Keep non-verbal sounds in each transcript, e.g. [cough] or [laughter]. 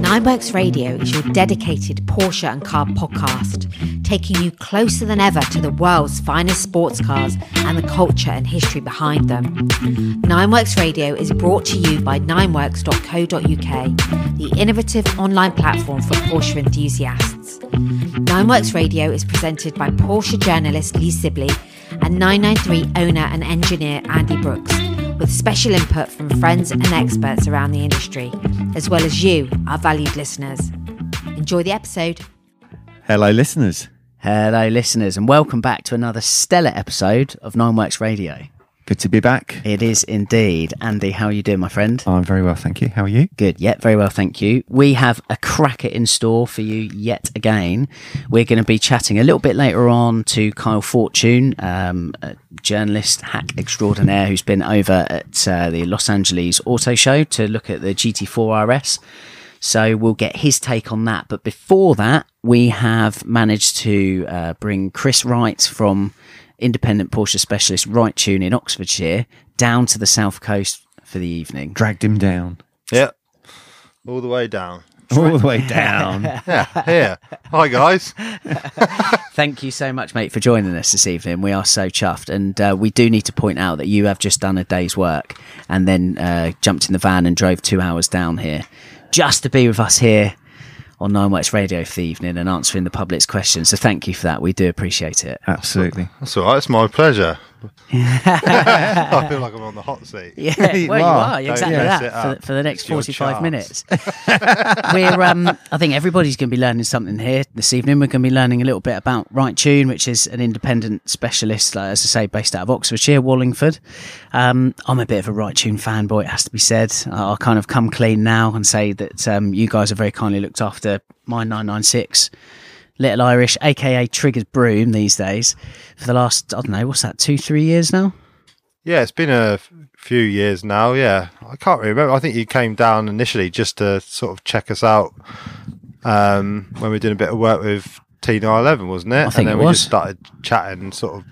Nineworks Radio is your dedicated Porsche and car podcast, taking you closer than ever to the world's finest sports cars and the culture and history behind them. Nineworks Radio is brought to you by nineworks.co.uk, the innovative online platform for Porsche enthusiasts. Nineworks Radio is presented by Porsche journalist Lee Sibley and 993 owner and engineer Andy Brooks with special input from friends and experts around the industry, as well as you, our valued listeners. Enjoy the episode. Hello, listeners. Hello, listeners, and welcome back to another stellar episode of Nineworks Radio. Good to be back. It is indeed. Andy, how are you doing, my friend? I'm very well, thank you. How are you? Good. Yeah, very well, thank you. We have a cracker in store for you yet again. We're going to be chatting a little bit later on to Kyle Fortune, um, a journalist, hack extraordinaire, who's been over at uh, the Los Angeles Auto Show to look at the GT4 RS. So we'll get his take on that. But before that, we have managed to uh, bring Chris Wright from independent Porsche specialist Right Tune in Oxfordshire down to the south coast for the evening. Dragged him down. Yeah. All the way down. All the way down. [laughs] Yeah. Here. Hi, guys. [laughs] Thank you so much, mate, for joining us this evening. We are so chuffed, and uh, we do need to point out that you have just done a day's work and then uh, jumped in the van and drove two hours down here just to be with us here on Nineworks Radio for the evening and answering the public's questions. So thank you for that. We do appreciate it. Absolutely. That's all right. It's my pleasure. [laughs] [laughs] I feel like I'm on the hot seat. Yeah, [laughs] well, you are. are exactly Don't mess that it for, up. for the next It's your forty-five chance. minutes. We're, um, I think everybody's going to be learning something here this evening. We're going to be learning a little bit about Right Tune, which is an independent specialist, like, as I say, based out of Oxfordshire, Wallingford. Um, I'm a bit of a Right Tune fanboy, it has to be said. I'll kind of come clean now and say that um, you guys have very kindly looked after my 996. Little Irish, aka Triggers Broom these days, for the last, I don't know, what's that, two, three years now? Yeah, it's been a f- few years now. Yeah. I can't really remember. I think you came down initially just to sort of check us out um, when we were doing a bit of work with T911, wasn't it? I think and then it we was. just started chatting sort of.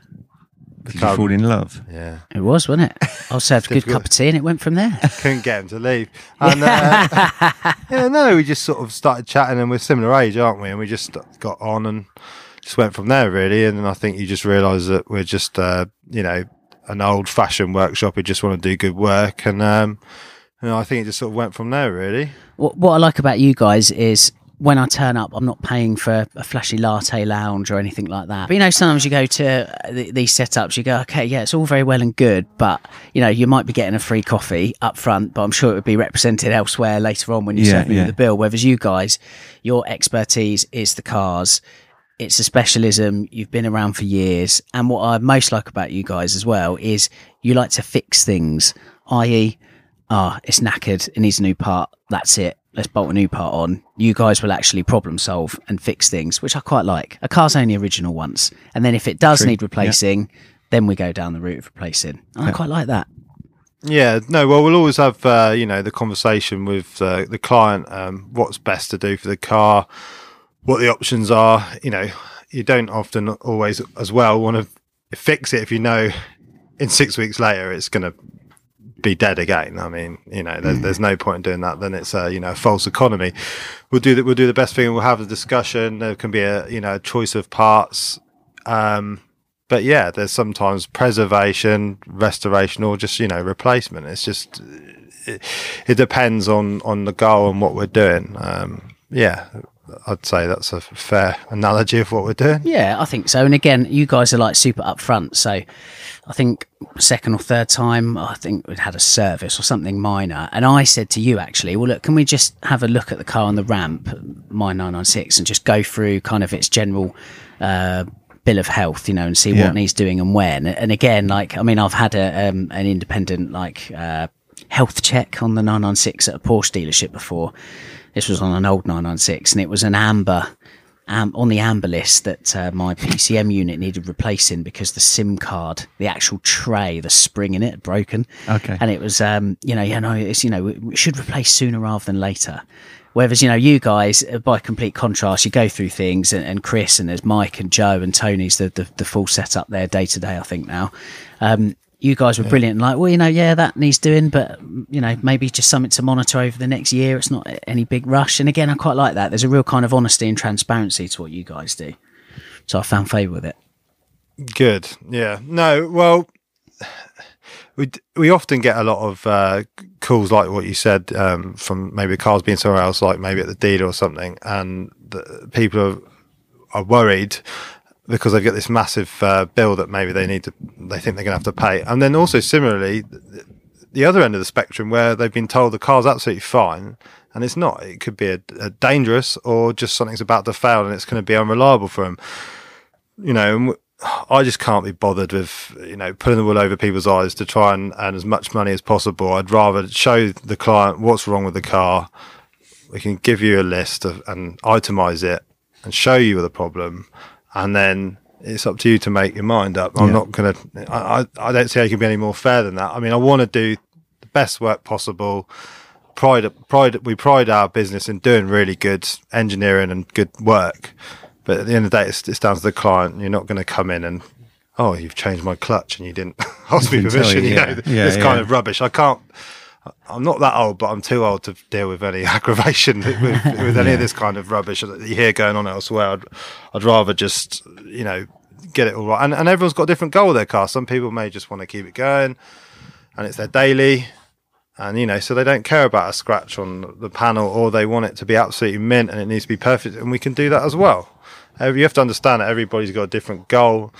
Did you fall in love? Yeah. It was, wasn't it? I served a [laughs] good cup of tea and it went from there. [laughs] couldn't get him to leave. [laughs] And uh, yeah, no, we just sort of started chatting, and we're similar age, aren't we? And we just got on and just went from there, really. And then I think you just realise that we're just, uh, you know, an old-fashioned workshop. We just want to do good work, and um, you know, I think it just sort of went from there, really. What, what I like about you guys is when I turn up, I'm not paying for a flashy latte lounge or anything like that. But you know, sometimes you go to uh, th- these setups, you go, okay, yeah, it's all very well and good, but you know, you might be getting a free coffee up front, but I'm sure it would be represented elsewhere later on when you Yeah, serve me yeah. the bill. Whereas you guys, your expertise is the cars. It's a specialism. You've been around for years. And what I most like about you guys as well is you like to fix things, i.e., ah, it's knackered, it needs a new part. That's it. Let's bolt a new part on. You guys will actually problem solve and fix things, which I quite like. A car's only original once. And then if it does True. need replacing, then we go down the route of replacing. And I quite like that. Yeah, no, well, we'll always have, uh, you know, the conversation with uh, the client, um, what's best to do for the car, what the options are. You know, you don't often always as well want to fix it if you know in six weeks later it's going to be dead again. I mean, you know, there's, there's no point in doing that. Then it's a, you know, a false economy. We'll do that. We'll do the best thing. We'll have a discussion. There can be a, you know, a choice of parts. Um, but yeah, there's sometimes preservation, restoration, or just you know replacement. It's just it, it depends on on the goal and what we're doing. Um, yeah, I'd say that's a fair analogy of what we're doing. Yeah, I think so. And again, you guys are like super upfront. So I think second or third time, I think we'd had a service or something minor. And I said to you, actually, well, look, can we just have a look at the car on the ramp, my 996, and just go through kind of its general uh, bill of health, you know, and see Yeah. what needs doing and when. And again, like, I mean, I've had a, um, an independent, like, uh, health check on the 996 at a Porsche dealership before. This was on an old 996 and it was an amber um, on the amber list that uh, my PCM unit needed replacing because the SIM card, the actual tray, the spring in it had broken. Okay. And it was, um, you know, yeah, no, it's, you know, we we should replace sooner rather than later. Whereas, you know, you guys, uh, by complete contrast, you go through things, and, and Chris, and there's Mike and Joe and Tony's the, the, the full setup there day to day, I think now. Um, you guys were brilliant. Like, well, you know, yeah, that needs doing, but you know, maybe just something to monitor over the next year. It's not any big rush. And again, I quite like that. There's a real kind of honesty and transparency to what you guys do. So I found favour with it. Good. Yeah. No. Well, we we often get a lot of uh, calls like what you said um, from maybe cars being somewhere else, like maybe at the dealer or something, and the, people are, are worried because they've got this massive uh, bill that maybe they need to, they think they're going to have to pay, and then also similarly, the other end of the spectrum where they've been told the car's absolutely fine. And it's not. It could be a, a dangerous, or just something's about to fail, and it's going to be unreliable for them. You know, I just can't be bothered with you know putting the wool over people's eyes to try and earn as much money as possible. I'd rather show the client what's wrong with the car. We can give you a list of, and itemize it and show you the problem, and then it's up to you to make your mind up. I'm Yeah. not gonna. I, I I don't see how you can be any more fair than that. I mean, I want to do the best work possible. Pride, pride, we pride our business in doing really good engineering and good work. But at the end of the day, it's, it's down to the client. You're not going to come in and, oh, you've changed my clutch and you didn't [laughs] ask me permission. you, You, yeah. know, Yeah, this kind of rubbish. I can't. I'm not that old, but I'm too old to deal with any [laughs] aggravation with, with any of this kind of rubbish that you hear going on elsewhere. I'd, I'd rather just, you know, get it all right. And, and everyone's got a different goal with their car. Some people may just want to keep it going, and it's their daily and you know so they don't care about a scratch on the panel or they want it to be absolutely mint and it needs to be perfect and we can do that as well you have to understand that everybody's got a different goal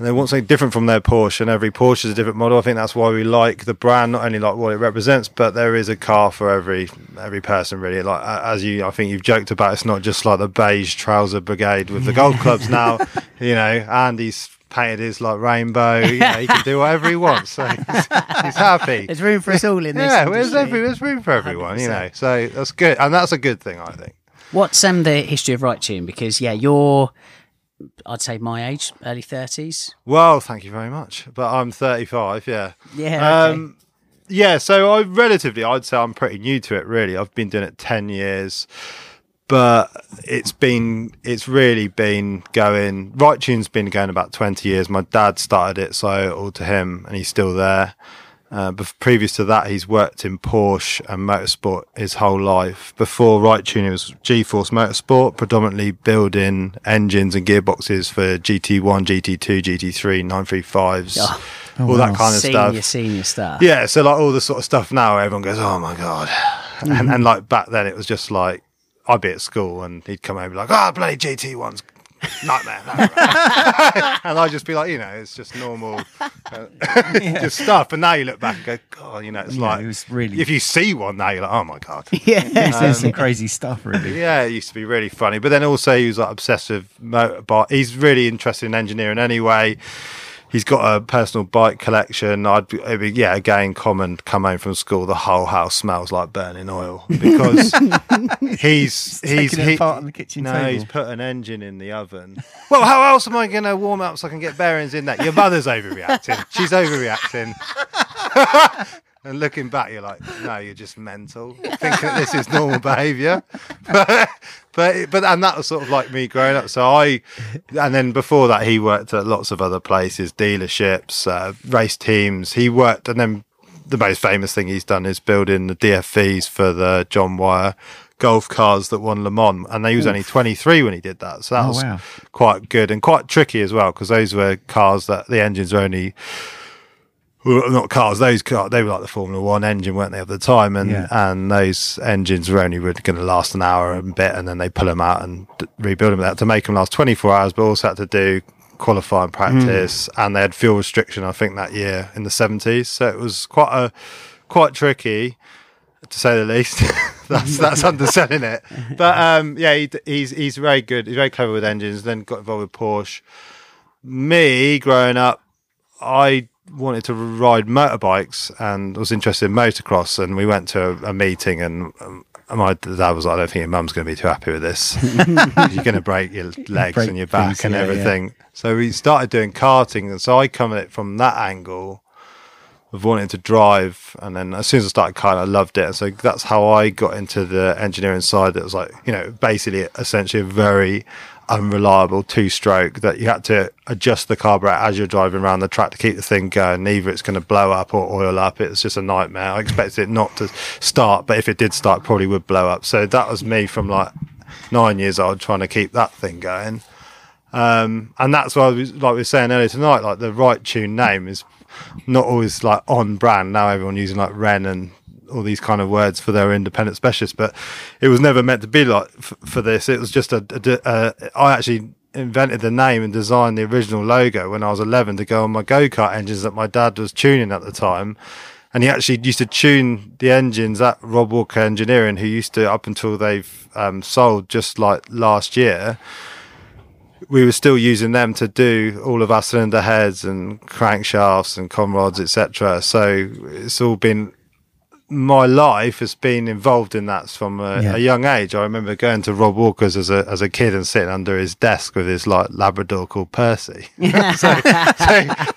and they want something different from their Porsche and every Porsche is a different model I think that's why we like the brand not only like what it represents but there is a car for every every person really like as you I think you've joked about it's not just like the beige trouser brigade with the golf clubs [laughs] now you know Andy's painted his like rainbow you know he can do whatever he wants so he's, he's happy [laughs] There's room for us all in this. yeah, there's, every, there's room for everyone, you know. So that's good, and that's a good thing, I think. What's um, the history of Right Tune? Because yeah, you're, I'd say my age, early thirties. Well, thank you very much. But I'm 35. Yeah. Yeah. okay. Um, yeah. So I relatively, I'd say I'm pretty new to it. Really, I've been doing it 10 years, but it's been, it's really been going. Right Tune's been going about 20 years. My dad started it, so I owe it all to him, and he's still there. Uh, but previous to that, he's worked in Porsche and motorsport his whole life. Before Right Tune, it was G-Force Motorsport, predominantly building engines and gearboxes for GT1, GT2, GT3, 935s, Oh. all that kind of senior, stuff. senior stuff. Yeah, so like all the sort of stuff now, everyone goes, "Oh my god," and, and like back then, it was just like I'd be at school and he'd come home and be like, "Ah, bloody GT ones." Nightmare, nightmare. [laughs] and I'd just be like, you know, it's just normal, uh, [laughs] just stuff. And now you look back and go, God, you know, it's Yeah, like it was really- If you see one now, you're like, oh my god. [laughs] yeah. There's some crazy stuff, really. Yeah, it used to be really funny. But then also he was like obsessed with motorbike. He's really interested in engineering anyway. He's got a personal bike collection. I'd be, it'd be yeah, again, common. Come home from school, the whole house smells like burning oil [laughs] because [laughs] he's he's he, apart on the kitchen no, table. he's put an engine in the oven. Well, how else am I going to warm up so I can get bearings in that? Your mother's overreacting. She's overreacting. [laughs] And looking back, you're like, no, you're just mental. [laughs] Thinking that this is normal behaviour, [laughs] but, but but and that was sort of like me growing up. So I, and then before that, he worked at lots of other places, dealerships, uh, race teams. He worked, and then the most famous thing he's done is building the DFVs for the John Wyer Gulf cars that won Le Mans, and he was only 23 when he did that. So that Oh, was wow. quite good and quite tricky as well because those were cars that the engines were only well, not cars. Those cars, they were like the Formula One engine, weren't they, at the time? And Yeah. and those engines were only really going to last an hour and a bit, and then they pull them out and d- rebuild them. They had to make them last 24 hours, but also had to do qualifying practice, and they had fuel restriction. I think that year in the 70s, so it was quite a quite tricky to say the least. [laughs] that's that's underselling it. [laughs] But um, yeah, he, he's he's very good. He's very clever with engines. Then got involved with Porsche. Me growing up, I wanted to ride motorbikes and was interested in motocross. And we went to a, a meeting, and um, my dad was like, "I don't think your mum's going to be too happy with this. [laughs] You're going to break your legs Break and your back things, and yeah, yeah. everything." So we started doing karting, and so I come at it from that angle of wanting to drive. And then as soon as I started karting, I loved it. And so that's how I got into the engineering side. That was like, you know, basically essentially a very unreliable two stroke that you had to adjust the carburetor as you're driving around the track to keep the thing going. Either it's going to blow up or oil up. It's just a nightmare. I expected it not to start, but if it did start, it probably would blow up. So that was me from like nine years old trying to keep that thing going. Um, and that's why, was, like we were saying earlier tonight, like the right tune name is not always like on brand. Now everyone using like Ren and all these kind of words for their independent specialists, but it was never meant to be like f- for this. It was just a, a. I actually invented the name and designed the original logo when I was 11 to go on my go kart engines that my dad was tuning at the time. And he actually used to tune the engines at Rob Walker Engineering, who used to, up until they've um, sold just like last year, we were still using them to do all of our cylinder heads and crankshafts and conrods, etc. So it's all been my life has been involved in that from a, Yeah. a young age. I remember going to Rob Walker's as a as a kid and sitting under his desk with his like Labrador called Percy. [laughs] so, so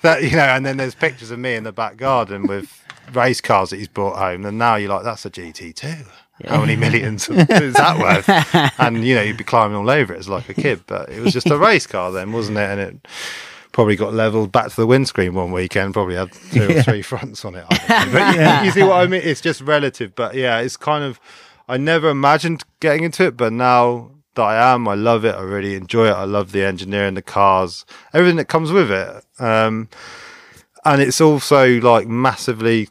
that you know, and then there's pictures of me in the back garden with race cars that he's brought home, and now you're like, that's a GT2. How many millions [laughs] is that worth? [laughs] And you know, you'd be climbing all over it as like a kid, but it was just a race car then, wasn't it? And it probably got leveled back to the windscreen one weekend. Probably had two or [laughs] three fronts on it. Know. But you, you see what I mean? It's just relative. But yeah, it's kind of. I never imagined getting into it, but now that I am, I love it. I really enjoy it. I love the engineering, the cars, everything that comes with it. Um, and it's also like massively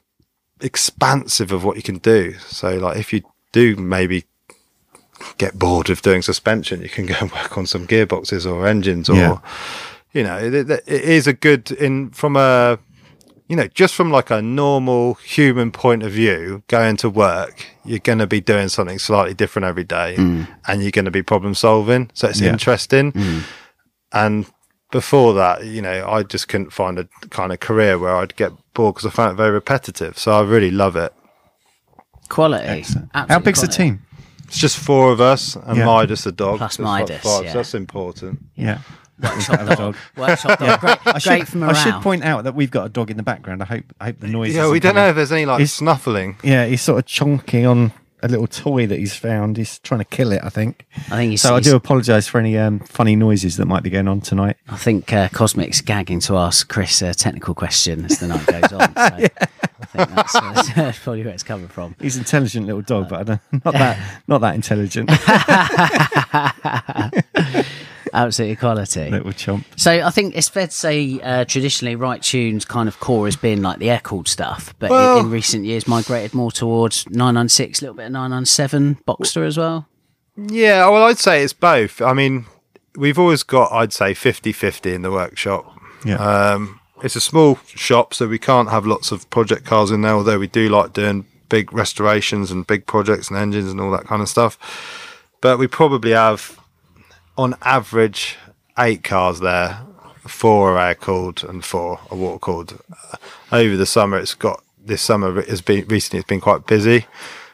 expansive of what you can do. So like if you do maybe get bored of doing suspension, you can go and work on some gearboxes or engines or Yeah. You know, it, it it is a good in from a you know, just from like a normal human point of view, going to work, you're going to be doing something slightly different every day mm. and you're going to be problem solving. So it's Yeah. interesting. Mm. And before that, you know, I just couldn't find a kind of career where I'd get bored because I found it very repetitive. So I really love it. Quality. How Absolute big's the team? It's just four of us and Yeah. Midas the dog. Plus So like Midas, five, yeah. so that's important. Yeah. Workshop dog. Workshop dog. Great, I great should, for morale. I should point out that we've got a dog in the background. I hope I hope the noise. Yeah, we don't know if there's any like he's, snuffling. Yeah, he's sort of chonking on a little toy that he's found. He's trying to kill it, I think. I think he's, So I do apologise for any um, funny noises that might be going on tonight. I think uh, Cosmic's gagging to ask Chris a technical question as the night goes on. So [laughs] I think that's, uh, [laughs] that's probably where it's coming from. He's an intelligent little dog, but [laughs] not that not that intelligent. Absolute equality. little chomp. So I think it's fair to say uh, traditionally Right Tunes kind of core has been like the air cooled stuff, but Well- in, in recent years migrated more towards 996, a little bit of 997 Boxster as well. Yeah, well, I'd say it's both. I mean, we've always got, I'd say, 50 50 in the workshop. Yeah. Um, it's a small shop, so we can't have lots of project cars in there, although we do like doing big restorations and big projects and engines and all that kind of stuff. But we probably have, on average, eight cars there. Four are air cooled and four are water cooled. Uh, over the summer, it's got this summer has been recently. It's been quite busy.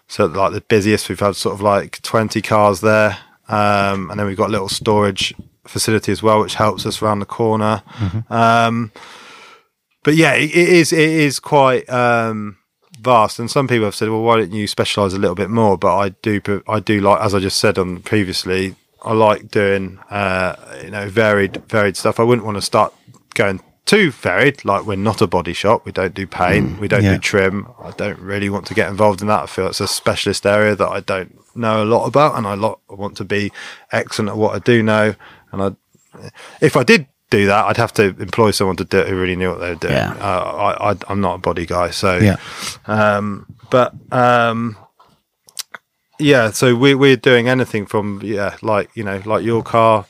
So like the busiest, we've had sort of like 20 cars there. Um, and then we've got a little storage facility as well, which helps us around the corner. Um, but yeah, it, it is, it is quite, um, vast. And some people have said, well, why don't you specialize a little bit more? But I do, I do like, as I just said on previously, I like doing, uh, you know, varied, varied stuff. I wouldn't want to start going too varied. Like we're not a body shop. We don't do paint. we don't yeah. do trim. I don't really want to get involved in that. I feel it's a specialist area that I don't know a lot about, and I lot want to be excellent at what I do know. And I, if I did do that, I'd have to employ someone to do it who really knew what they were doing. Yeah. Uh, I, I, I'm not a body guy, so Yeah. um, but um, yeah, so we we're doing anything from yeah, like you know, like your car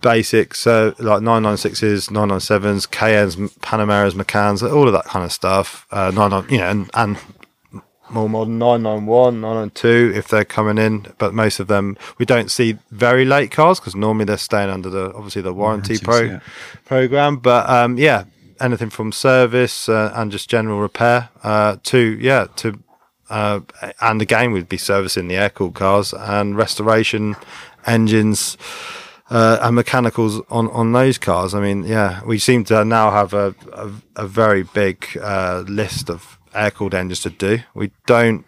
basics, so like 996s, 997s, Cayennes, Panameras, Macans, all of that kind of stuff. Uh, 99, you know, and, and more modern 991, 992 if they're coming in, but most of them we don't see very late cars because normally they're staying under the obviously the warranty pro yeah. program. But um, yeah, anything from service uh, and just general repair uh, to yeah to uh, and again we'd be servicing the air cooled cars and restoration engines uh, and mechanicals on, on those cars. I mean, yeah, we seem to now have a, a, a very big uh, list of air cooled engines to do. We don't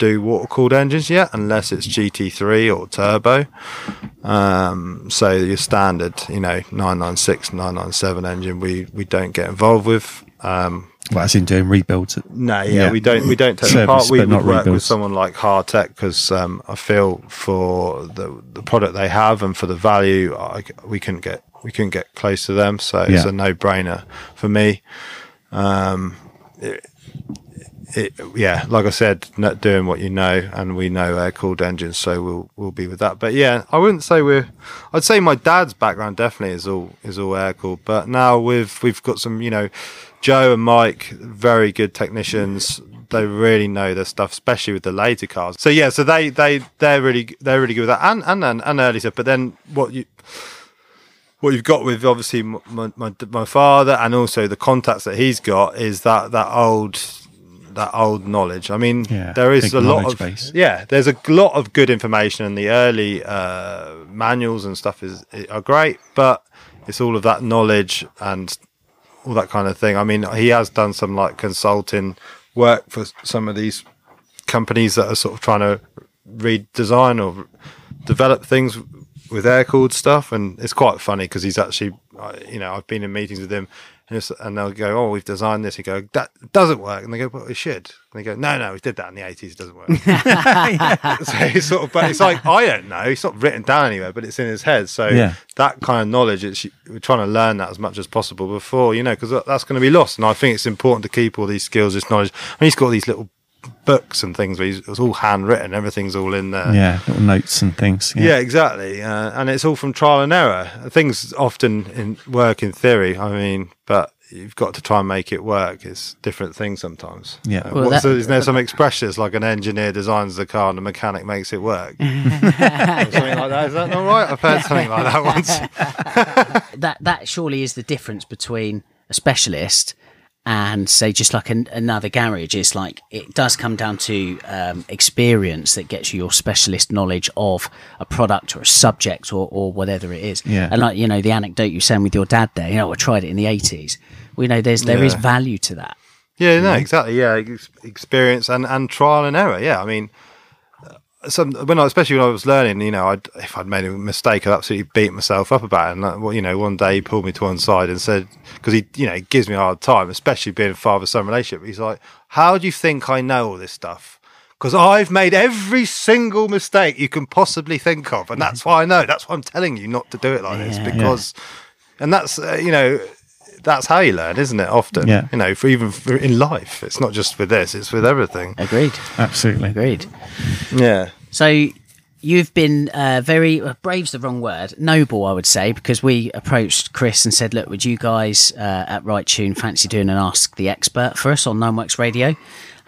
do water cooled engines yet unless it's GT3 or turbo. Um, so your standard, you know, 996, 997 engine, we, we don't get involved with. Um, Well, as in doing rebuilds. no, yeah, Yeah. we don't we don't take Service, part. We would not work with someone like Hartech because um, I feel for the the product they have and for the value, I, we couldn't get we couldn't get close to them. So it's Yeah. a no brainer for me. Um, it, it, yeah, like I said, not doing what you know, and we know air cooled engines, so we'll we'll be with that. But yeah, I wouldn't say we're. I'd say my dad's background definitely is all is all air cooled, but now we've we've got some, you know, Joe and Mike, very good technicians. They really know their stuff, especially with the later cars. So yeah, so they they they're really they're really good with that, and and and, early stuff. But then what you what you've got with obviously my my my father and also the contacts that he's got is that that old that old knowledge. I mean, Yeah, there is a lot of base. yeah, there's a lot of good information, and the early uh, manuals and stuff is are great, but it's all of that knowledge and all that kind of thing. I mean, he has done some like consulting work for some of these companies that are sort of trying to redesign or develop things with air cooled stuff, and it's quite funny because he's actually, uh, you know, I've been in meetings with him, and, it's, and they'll go, "Oh, we've designed this." He go, "That doesn't work," and they go, "Well, it should." And they go, "No, no, we did that in the eighties. It doesn't work." [laughs] [laughs] so it's sort of, but it's like I don't know. It's not written down anywhere, but it's in his head. So Yeah. that kind of knowledge, it's we're trying to learn that as much as possible before, you know, because that's going to be lost. And I think it's important to keep all these skills, this knowledge. I mean, he's got these little books and things where it's all handwritten. Everything's all in there. Yeah, little notes and things. Yeah, exactly. Uh, and it's all from trial and error. Things often in work in theory. I mean, but you've got to try and make it work. It's different things sometimes. Yeah. Uh, Well, what's that- the- isn't there some expressions like an engineer designs the car and the mechanic makes it work? [laughs] Something like that. Is that not right? I've heard something like that once. [laughs] [laughs] that that surely is the difference between a specialist and say just like an, another garage it's like it does come down to um, experience that gets you your specialist knowledge of a product or a subject or, or whatever it is Yeah. and like you know the anecdote you were saying with your dad there you know I tried it in the 80s we know there's there is Yeah. value to that Yeah, no, exactly. Yeah, ex- experience and, and trial and error. Yeah, I mean, some when I, especially when I was learning, you know, I'd, if I'd made a mistake, I'd absolutely beat myself up about it. And well, you know, one day he pulled me to one side and said, because he, you know, he gives me a hard time, especially being a father-son relationship. He's like, "How do you think I know all this stuff?" Because I've made every single mistake you can possibly think of, and that's why I know. That's why I'm telling you not to do it like this Yeah. because, and that's uh, you know, that's how you learn, isn't it? Often, Yeah. you know, for even for in life, it's not just with this; it's with everything. agreed Absolutely. agreed Yeah, So you've been uh, very uh, brave's the wrong word, noble, I would say, because we approached Chris and said, "Look, would you guys uh, at Right Tune fancy doing an Ask the Expert for us on Nineworks Radio?"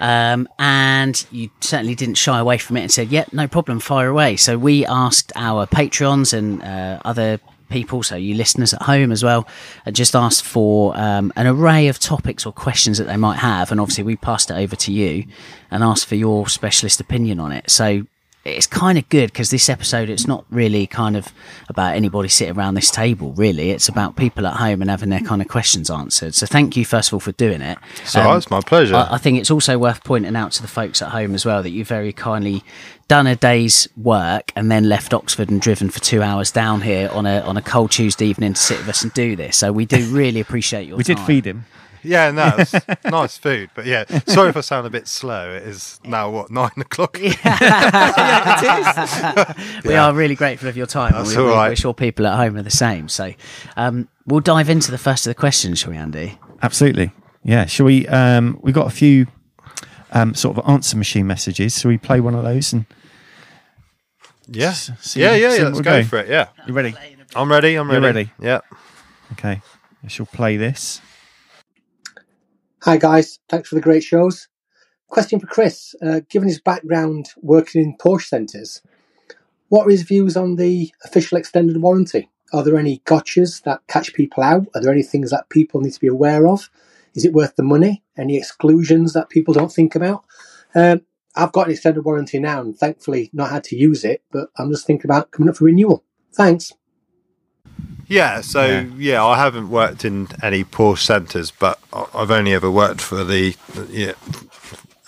Um, and you certainly didn't shy away from it and said, "Yeah, no problem, fire away." So we asked our patrons and uh, other people, so you listeners at home as well, and just asked for um, an array of topics or questions that they might have, and obviously we passed it over to you and asked for your specialist opinion on it. So it's kind of good because this episode it's not really kind of about anybody sitting around this table really it's about people at home and having their kind of questions answered so thank you first of all for doing it so Um, it's my pleasure. I, I think it's also worth pointing out to the folks at home as well that you very kindly done a day's work and then left Oxford and driven for two hours down here on a on a cold Tuesday evening to sit with us and do this. So we do really appreciate your We did feed him. Yeah, no, it's [laughs] nice food, but yeah, sorry if I sound a bit slow. It is now what nine [laughs] o'clock. [laughs] Yeah, it is. We are really grateful of your time. That's we, all we- right. We're sure people at home are the same. So um, we'll dive into the first of the questions, shall we, Andy? Absolutely. Yeah. Shall we? Um, we got a few um, sort of answer machine messages. So we play one of those and Yeah, see- yeah, yeah, yeah. Let's we'll go go. for it. Yeah, you ready? I'm ready. I'm ready. You're ready. ready? Yeah. Okay. I shall play this. Hi guys, thanks for the great shows. Question for Chris: uh, Given his background working in Porsche centres, what are his views on the official extended warranty? Are there any gotchas that catch people out? Are there any things that people need to be aware of? Is it worth the money? Any exclusions that people don't think about? Um, I've got an extended warranty now, and thankfully not had to use it. But I'm just thinking about coming up for renewal. Thanks. Yeah, so Yeah. yeah. I haven't worked in any Porsche centres, but I've only ever worked for the yeah,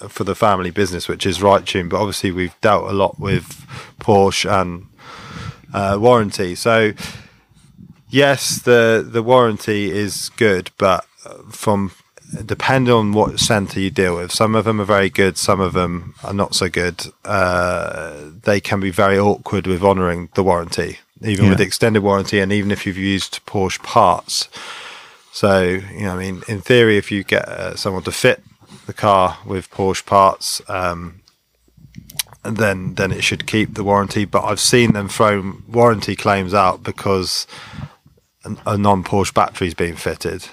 for the family business, which is Right Tune. But obviously, we've dealt a lot with Porsche and uh, warranty. So yes, the the warranty is good, but from depending on what centre you deal with, some of them are very good, some of them are not so good. Uh, they can be very awkward with honouring the warranty, even Yeah. with extended warranty, and even if you've used Porsche parts. So you know, I mean, in theory, if you get uh, someone to fit the car with Porsche parts, um, then then it should keep the warranty. But I've seen them throw warranty claims out because a non Porsche battery's been fitted.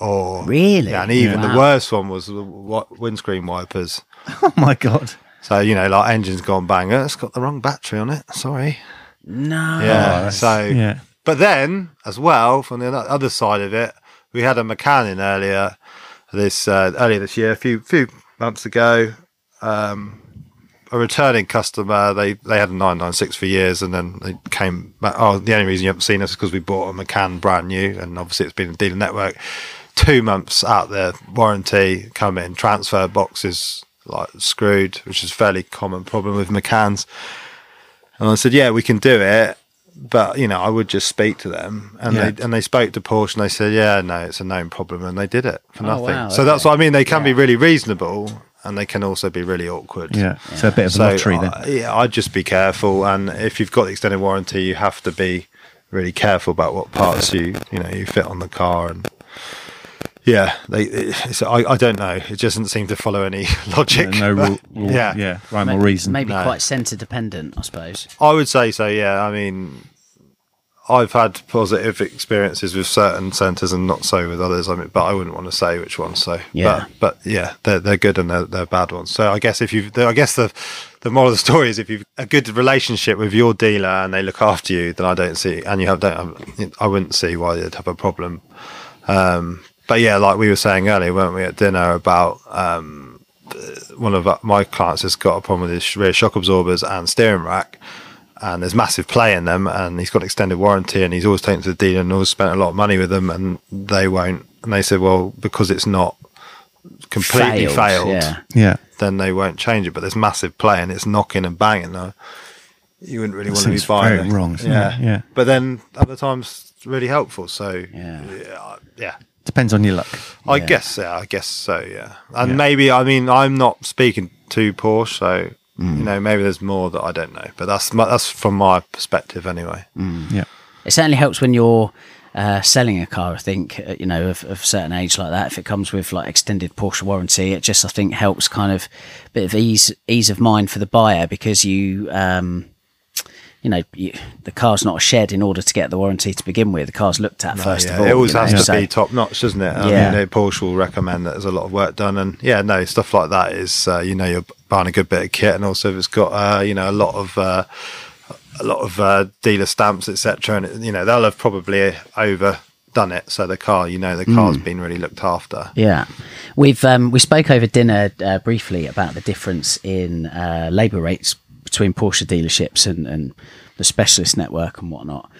Or Really? yeah, and even Wow. the worst one was the windscreen wipers. [laughs] Oh my god. So you know, like engine's gone bang. Oh, it's got the wrong battery on it. Sorry. No. Yeah. so Yeah. but then, as well, from the other side of it, we had a mechanic earlier this uh, earlier this year, a few few months ago. Um, a returning customer, they they had a nine nine six for years, and then they came back. Oh, the only reason you haven't seen us is because we bought a Macan brand new, and obviously it's been a dealer network. Two months out there, warranty come in, transfer boxes like screwed, which is a fairly common problem with Macans. And I said, yeah, we can do it, but you know, I would just speak to them, and Yeah. they and they spoke to Porsche, and they said, yeah, no, it's a known problem, and they did it for Oh, nothing. wow, so that's what I mean. They can be really reasonable, and they can also be really awkward. Yeah. So a bit of a So lottery then. uh, yeah, I'd just be careful, and if you've got the extended warranty, you have to be really careful about what parts you you know you fit on the car and. Yeah, they. It's, I, I don't know. It doesn't seem to follow any [laughs] logic. no but rule, rule, yeah, yeah, rhyme Ma- or reason. Maybe No. quite centre dependent, I suppose. I would say so. Yeah, I mean, I've had positive experiences with certain centres and not so with others. I mean, but I wouldn't want to say which ones. So, Yeah. but, but yeah, they're they're good and they're they're bad ones. So I guess if you've, I guess the the moral of the story is if you've a good relationship with your dealer and they look after you, then I don't see, and you have don't, have, I wouldn't see why you'd have a problem. Um, but yeah, like we were saying earlier, weren't we at dinner about um, one of my clients has got a problem with his rear shock absorbers and steering rack, and there's massive play in them, and he's got extended warranty, and he's always taken to the dealer and always spent a lot of money with them, and they won't. And they said, well, because it's not completely Failed, failed, yeah. yeah. then they won't change it. But there's massive play, and it's knocking and banging. Now, you wouldn't really That want to be seems buying very it. wrong, yeah, it? Yeah. But then other times, really helpful. So Yeah. yeah, yeah. Depends on your luck. I Yeah. guess, yeah, I guess so, yeah. And Yeah. maybe, I mean, I'm not speaking to Porsche, so Mm. you know, maybe there's more that I don't know. But that's my, that's from my perspective, anyway. Yeah. It certainly helps when you're uh, selling a car. I think uh, you know of, of a certain age like that. If it comes with like extended Porsche warranty, it just I think helps kind of bit of ease ease of mind for the buyer because you. Um, you know, you, the car's not a shed in order to get the warranty to begin with. The car's looked at first Yeah, of all. it always you know, has to so- be top notch, doesn't it? I Yeah. mean, Porsche will recommend that there's a lot of work done, and yeah, no stuff like that is uh, you know you're buying a good bit of kit, and also if it's got uh, you know a lot of uh, a lot of uh, dealer stamps, etc., and it, you know they'll have probably overdone it, so the car, you know, the car's Mm. been really looked after. Yeah, we've um, we spoke over dinner uh, briefly about the difference in uh, labour rates between Porsche dealerships and, and the specialist network and whatnot.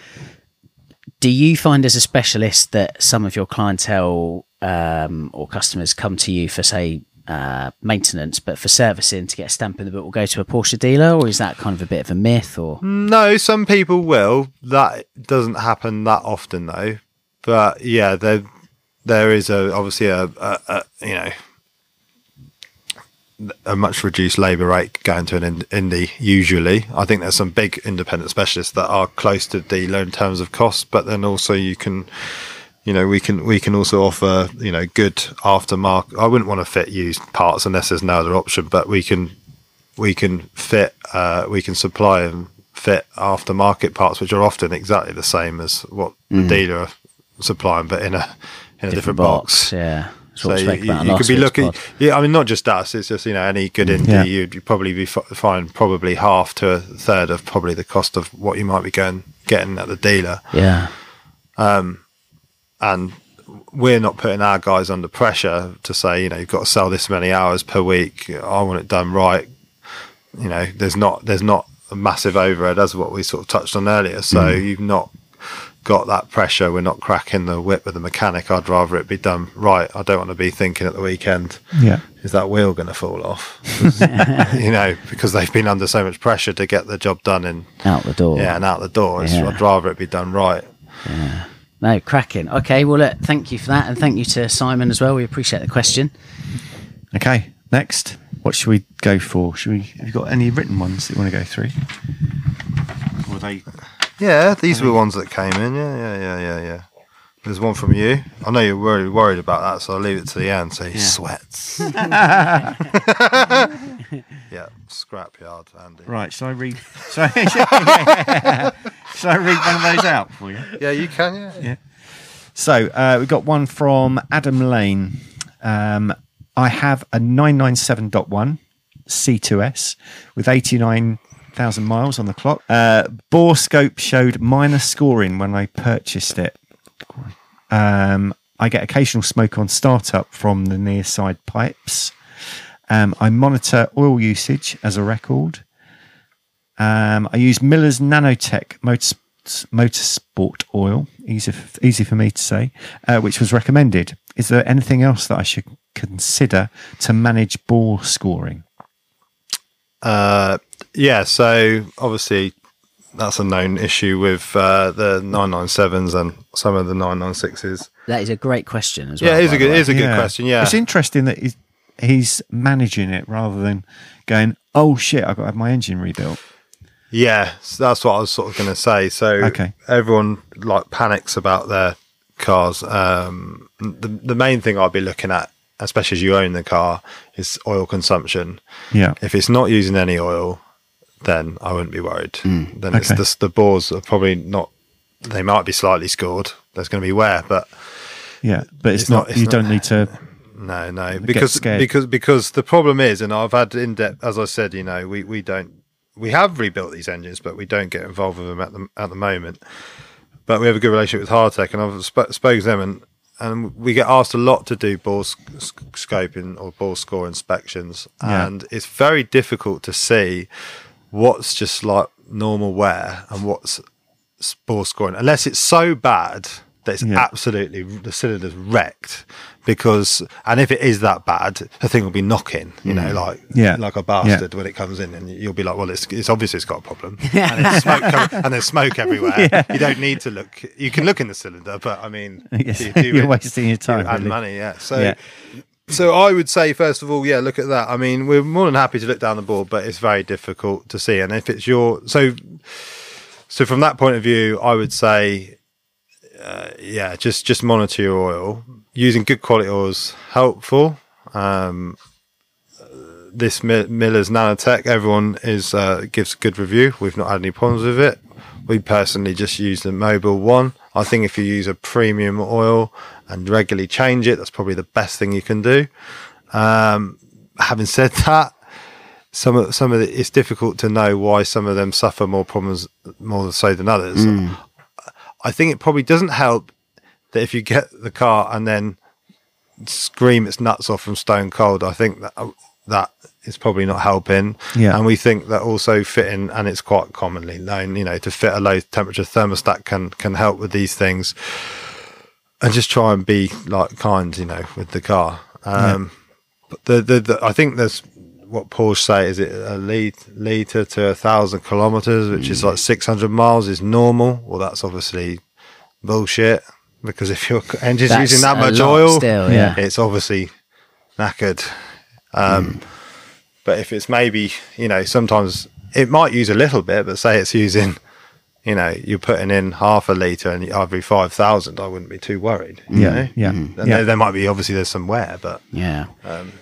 Do you find as a specialist that some of your clientele um, or customers come to you for say uh, maintenance, but for servicing to get a stamp in the book will go to a Porsche dealer, or is that kind of a bit of a myth? Or No, some people will. That doesn't happen that often, though. But yeah, there there is a obviously a, a, a you know a much reduced labour rate going to an in- indie. Usually, I think there's some big independent specialists that are close to dealer in terms of cost, but then also you can. You know, we can we can also offer you know good aftermarket. I wouldn't want to fit used parts unless there's no other option, but we can we can fit uh, we can supply and fit aftermarket parts which are often exactly the same as what the dealer are supplying but in a in a different, box. yeah. So you, you could be looking, pod. yeah. I mean, not just us. It's just you know any good indie, Yeah. you'd, you'd probably be f- find probably half to a third of probably the cost of what you might be going getting at the dealer Yeah, Um, and we're not putting our guys under pressure to say, you know, you've got to sell this many hours per week. I want it done right. You know, there's not there's not a massive overhead as what we sort of touched on earlier. So you've not got that pressure, we're not cracking the whip with the mechanic. I'd rather it be done right. I don't want to be thinking at the weekend, Yeah. is that wheel going to fall off? 'Cause, [laughs] you know, because they've been under so much pressure to get the job done and Out the door. yeah, and out the door. Yeah. I'd rather it be done right. No, cracking. Okay, well, look, thank you for that, and thank you to Simon as well. We appreciate the question. Okay. Next, what should we go for? Should we? Have you got any written ones that you want to go through? Or they? Yeah, these were the ones that came in. Yeah, yeah, yeah, yeah, yeah. There's one from you. I know you're worried, worried about that, so I'll leave it to the end. So he sweats. [laughs] [laughs] yeah, scrapyard, Andy. Right. Shall I read? [laughs] Shall I, shall I read one of those out for you? Yeah, you can. Yeah. Yeah. So uh, we've got one from Adam Lane. Um, I have a 997.1 C2S with 89,000 miles on the clock. Uh, bore scope showed minor scoring when I purchased it. Um, I get occasional smoke on startup from the near side pipes. Um, I monitor oil usage as a record. Um, I use Miller's Nanotech Motors, Motorsport oil, easy, easy for me to say, uh, which was recommended. Is there anything else that I should consider to manage bore scoring? Uh, yeah. So obviously, that's a known issue with uh, the 997s and some of the 996s. That is a great question as well. Yeah, it is a good, way. it is a good question. Yeah. It's interesting that he's, he's managing it rather than going, oh shit, I've got to have my engine rebuilt. Yeah, so that's what I was sort of going to say. So Okay. everyone like panics about their cars. Um, the the main thing I'd be looking at, especially as you own the car, is oil consumption. Yeah. If it's not using any oil, then I wouldn't be worried. Hmm. Then it's Okay. the, the bores are probably not. They might be slightly scored. There's going to be wear, but Yeah. But it's, It's not, not- it's you not- don't need to. No, no, because because because the problem is, and I've had in depth, as I said, you know, we we don't we have rebuilt these engines, but we don't get involved with them at the at the moment. But we have a good relationship with Hartech, and I've sp- spoken to them, and and we get asked a lot to do sc- scoping or bore score inspections, Yeah. and it's very difficult to see what's just like normal wear and what's bore scoring, unless it's so bad that it's Yeah. absolutely the cylinder's wrecked. Because and if it is that bad, the thing will be knocking, you know, like Mm. Yeah. like a bastard when it comes in, and you'll be like, well, it's it's obvious it's got a problem, [laughs] and, there's smoke and there's smoke everywhere. [laughs] You don't need to look. You can look in the cylinder, but I mean, [laughs] Yes, you're it- wasting your time, And really. money, yeah. So. Yeah. So I would say, first of all, yeah, look at that. I mean, we're more than happy to look down the board, but it's very difficult to see. And if it's your so, so from that point of view, I would say, uh, yeah, just just monitor your oil. Using good quality oils helpful. Um, this Miller's Nanotech, everyone is uh, gives a good review. We've not had any problems with it. We personally just use the Mobil 1. I think if you use a premium oil and regularly change it, that's probably the best thing you can do. Um, having said that, some of some of it, it's difficult to know why some of them suffer more problems more so than others. I think it probably doesn't help that if you get the car and then scream its nuts off from stone cold. I think that that is probably not helping. Yeah. and we think that also fitting, and it's quite commonly known, you know, to fit a low temperature thermostat can can help with these things. And just try and be like kind, you know, with the car. Um, But the, the the I think there's what Porsche say is it uh, a lit- liter to a thousand kilometers, which is hmm. like six hundred miles, is normal. Well, that's obviously bullshit because if your engine's That's using that much oil, still, yeah. it's obviously knackered. Um, hmm. But if it's maybe you know sometimes it might use a little bit, but say it's using. You know, you're putting in half a liter and every five thousand. I wouldn't be too worried. you Yeah, know? yeah, And yeah. There, there might be obviously there's some wear, but Yeah,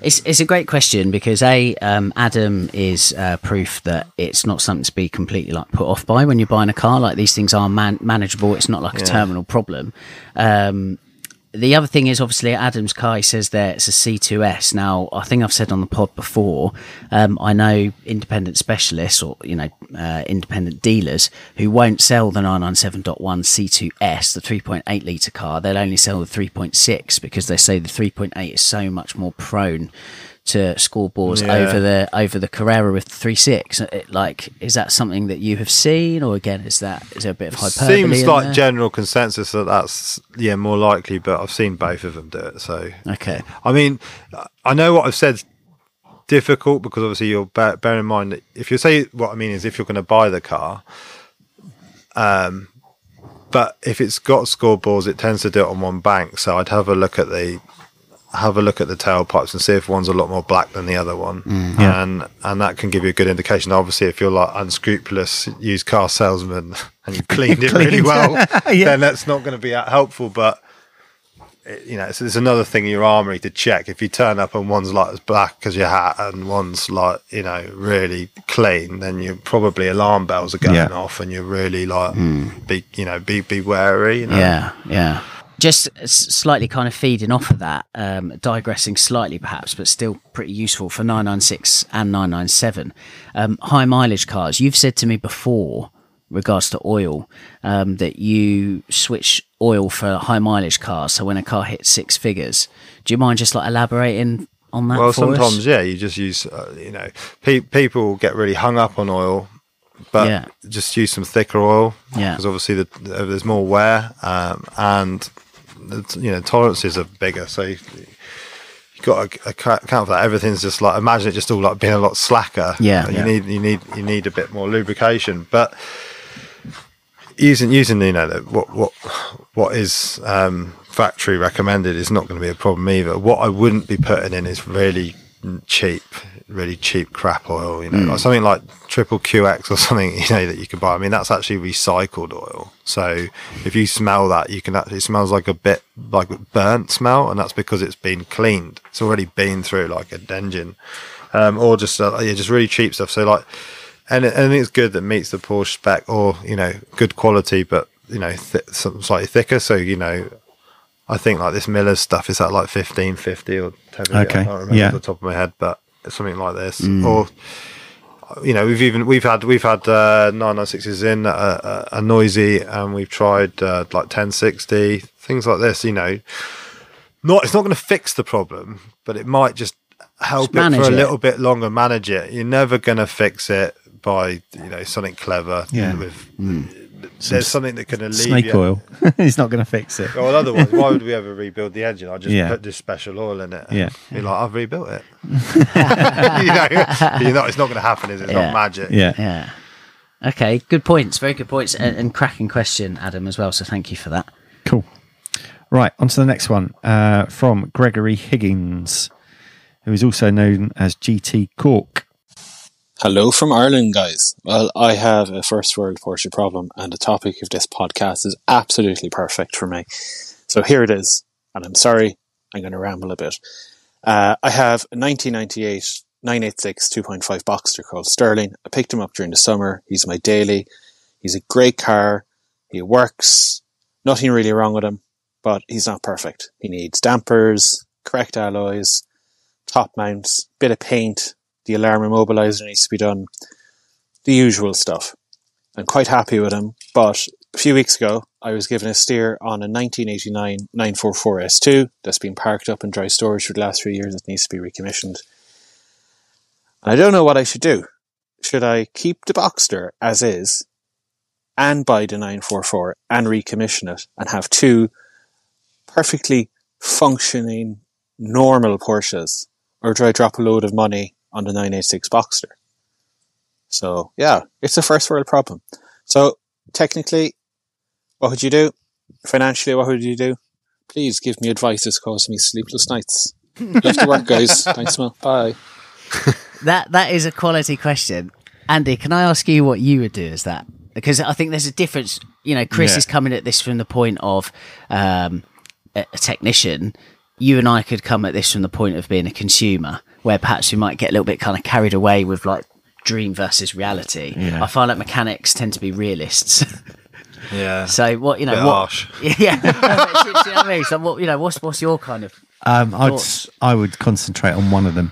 it's it's a great question because a um, Adam is uh, proof that it's not something to be completely like put off by when you're buying a car. Like these things are man- manageable. It's not like a terminal problem. Um, the other thing is obviously Adam's car. He says there it's a C2S. Now I think I've said on the pod before. Um, I know independent specialists or you know uh, independent dealers who won't sell the 997.1 C2S, the 3.8 litre car. They'll only sell the 3.6 because they say the 3.8 is so much more prone to scored bores Yeah. over the over the Carrera with three six. Like, is that something that you have seen, or again, is that is there a bit of hyperbole? Seems like there? general consensus that that's yeah more likely, but I've seen both of them do it. So okay. I mean, I know what I've said difficult because obviously you'll bear, bear in mind that if you say what I mean is if you're going to buy the car, um, but if it's got scored bores, it tends to do it on one bank. So I'd have a look at the have a look at the tailpipes and see if one's a lot more black than the other one, mm. Yeah. and and that can give you a good indication. Obviously, if you're like unscrupulous used car salesman [laughs] and you've cleaned it [laughs] really well, [laughs] Yeah. then that's not going to be that helpful. But it- you know, it's, it's another thing in your armory to check. If you turn up and one's like as black as your hat and one's like, you know, really clean, then you probably alarm bells are going Yeah. off and you're really like, mm. be, you know, be, be wary. You know? Yeah, yeah. Just slightly kind of feeding off of that, um, digressing slightly perhaps, but still pretty useful for 996 and 997. Um, high mileage cars. You've said to me before, regards to oil, um, that you switch oil for high mileage cars. So when a car hits six figures, do you mind just like elaborating on that? Well, for us? sometimes, yeah, you just use, uh, you know, pe- people get really hung up on oil, but Yeah. just use some thicker oil. Yeah. Because obviously the, there's more wear um, and, you know, tolerances are bigger. So you, you got to account for that. Everything's just like, imagine it just all like being a lot slacker. Yeah. You Yeah. need, you need, you need a bit more lubrication. But, using using you know what what what is um, factory recommended is not going to be a problem either. What I wouldn't be putting in is really cheap, really cheap crap oil. You know, like something like triple QX or [laughs] something. You know that you can buy. I mean, that's actually recycled oil. So if you smell that, you can actually it smells like a bit like burnt smell, and that's because it's been cleaned. It's already been through like an engine, um, or just uh, yeah, just really cheap stuff. So like and anything that's good that meets the Porsche spec, or you know, good quality, but you know, th- some slightly thicker. So you know, I think like this Miller stuff is at like fifteen fifty or ten. Okay, I can't remember yeah. the top of my head, but something like this. Or you know, we've even we've had we've had uh, nine nine sixes in uh, uh, a noisy, and we've tried uh, like ten sixty things like this. You know, not it's not going to fix the problem, but it might just help Just it for a it. little bit longer. Manage it. You're never going to fix it by you know something clever. Yeah. With there's something that can Snake alleviate. oil. [laughs] He's not going to fix it. Well, otherwise, why would we ever rebuild the engine? I just Yeah. put this special oil in it. Yeah. Be like, I've rebuilt it. [laughs] [laughs] you know, you're not, it's not going to happen. Is it? It's Yeah. not magic. Yeah. Yeah. Okay, good points. Very good points. And, and cracking question, Adam, as well. So thank you for that. Cool. Right, on to the next one uh, from Gregory Higgins, who is also known as GT Cork. Hello from Ireland, guys. Well, I have a first world Porsche problem, and the topic of this podcast is absolutely perfect for me. So here it is, and I'm sorry, I'm going to ramble a bit. Uh, I have a 1998 986 2.5 Boxster called Sterling. I picked him up during the summer. He's my daily. He's a great car. He works. Nothing really wrong with him, but he's not perfect. He needs dampers, correct alloys, top mounts, bit of paint, the alarm immobilizer needs to be done, the usual stuff. I'm quite happy with him, but a few weeks ago, I was given a steer on a 1989 944 S2 that's been parked up in dry storage for the last few years. It needs to be recommissioned. And I don't know what I should do. Should I keep the Boxster as is and buy the 944 and recommission it and have two perfectly functioning normal Porsches? Or do I drop a load of money on the 986 Boxster? So yeah, it's a first world problem. So technically, what would you do? Financially, what would you do? Please give me advice that's caused me sleepless nights. Left to work, guys. Thanks, Mel. Bye. That that is a quality question. Andy, can I ask you what you would do as that? Because I think there's a difference. You know, Chris Yeah. is coming at this from the point of um, a, a technician. You and I could come at this from the point of being a consumer, where perhaps we might get a little bit kind of carried away with like dream versus reality. Yeah. I find that mechanics tend to be realists. [laughs] Yeah. [laughs] so what you know, Bit what, harsh. [laughs] yeah, do, you- do you know what I mean? So what you know, what's what's your kind of Um, I'd, Thoughts? I would concentrate on one of them.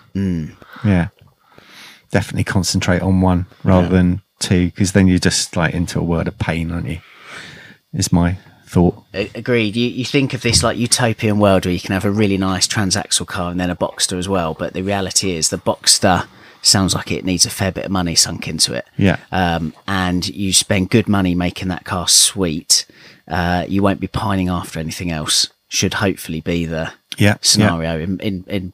Yeah. Definitely concentrate on one rather than two, because then you're just like into a world of pain, aren't you? Is my thought. Agreed. You, you think of this like utopian world where you can have a really nice transaxle car and then a Boxster as well, but the reality is the Boxster sounds like it needs a fair bit of money sunk into it. Yeah. Um, and you spend good money making that car sweet. Uh, you won't be pining after anything else. Should hopefully be the Yeah, scenario in, in in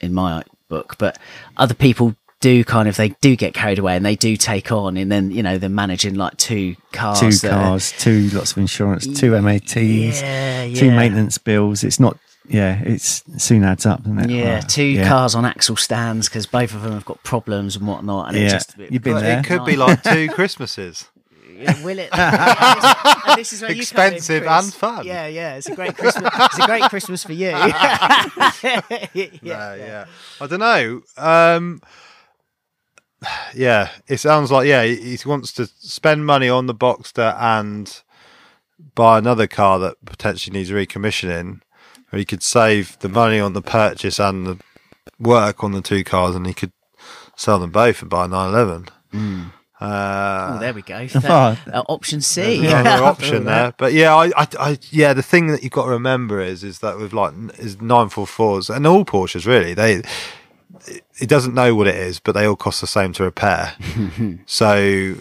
in my book. But other people do kind of they do get carried away and they do take on and then you know they're managing like two cars Two that cars, two lots of insurance, two MOTs, Yeah, two maintenance bills. It's not. Yeah, it's it soon adds up, doesn't it? Yeah, two yeah. cars on axle stands because both of them have got problems and whatnot. And Yeah. it just You've been But there. it could be like two Christmases. Yeah, will it? [laughs] and this is where you in, Expensive and fun. Yeah, yeah. It's a great Christmas. it's a great Christmas for you. [laughs] [laughs] yeah, yeah, yeah. I don't know. Um, yeah, it sounds like yeah, he, he wants to spend money on the Boxster and buy another car that potentially needs recommissioning, or he could save the money on the purchase and the work on the two cars, and he could sell them both and buy a 911. Uh, Oh, there we go. [laughs] That- uh, option C. yeah, another [laughs] option there. But yeah, I, I, I, yeah, the thing that you've got to remember is, is that with like is nine four fours and all Porsches really, they, it, doesn't know what it is, but they all cost the same to repair. [laughs] so,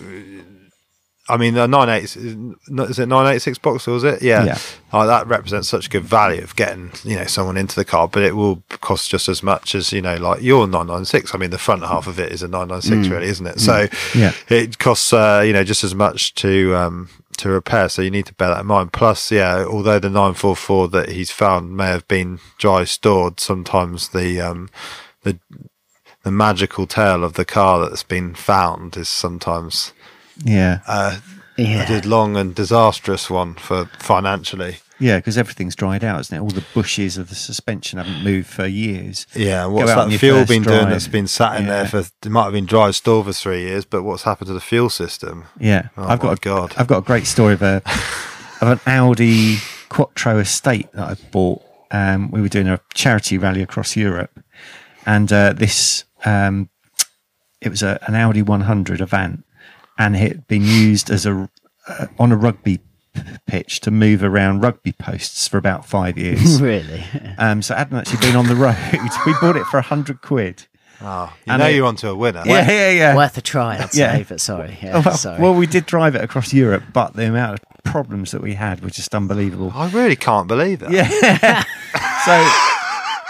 I mean, the nine eight is it nine eight six box or was it? Yeah, Yeah. Oh, that represents such good value of getting you know someone into the car, but it will cost just as much as you know like your nine nine six. I mean, the front half of it is a nine nine six, really, isn't it? So, Yeah. it costs uh, you know just as much to um, to repair. So you need to bear that in mind. Plus, yeah, although the nine four four that he's found may have been dry stored, sometimes the um, the the magical tale of the car that's been found is sometimes Yeah, uh, Yeah. a long and disastrous one for financially. yeah, because everything's dried out, isn't it? All the bushes of the suspension haven't moved for years. Yeah, what's that fuel first been doing that's been sat in there for? It might have been dry stored for three years, but what's happened to the fuel system? Yeah, Oh I've my got a, God. I've got a great story of a of an Audi Quattro Estate that I bought. Um, we were doing a charity rally across Europe, and uh, this um, it was a, an Audi 100 Avant, and it had been used as a uh, on a rugby pitch to move around rugby posts for about five years. [laughs] really. um, so it hadn't actually been on the road. [laughs] we bought it for a hundred quid. Oh, you And know it- you're onto a winner. Yeah, yeah, yeah. Worth a try, I'd Yeah. say. But sorry. Yeah, well, sorry. well, we did drive it across Europe, but the amount of problems that we had were just unbelievable. I really can't believe it. Yeah. [laughs] so,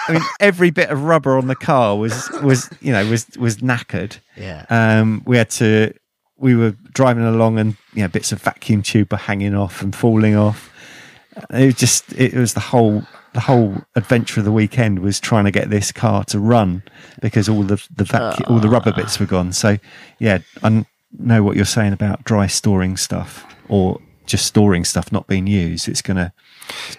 I mean, every bit of rubber on the car was was you know was was knackered. yeah. Um, we had to. We were driving along, and you know, bits of vacuum tube were hanging off and falling off. It was just. It was the whole. The whole adventure of the weekend was trying to get this car to run because all the the vacuum, all the rubber bits were gone. So, yeah, I know what you're saying about dry storing stuff or just storing stuff not being used. It's gonna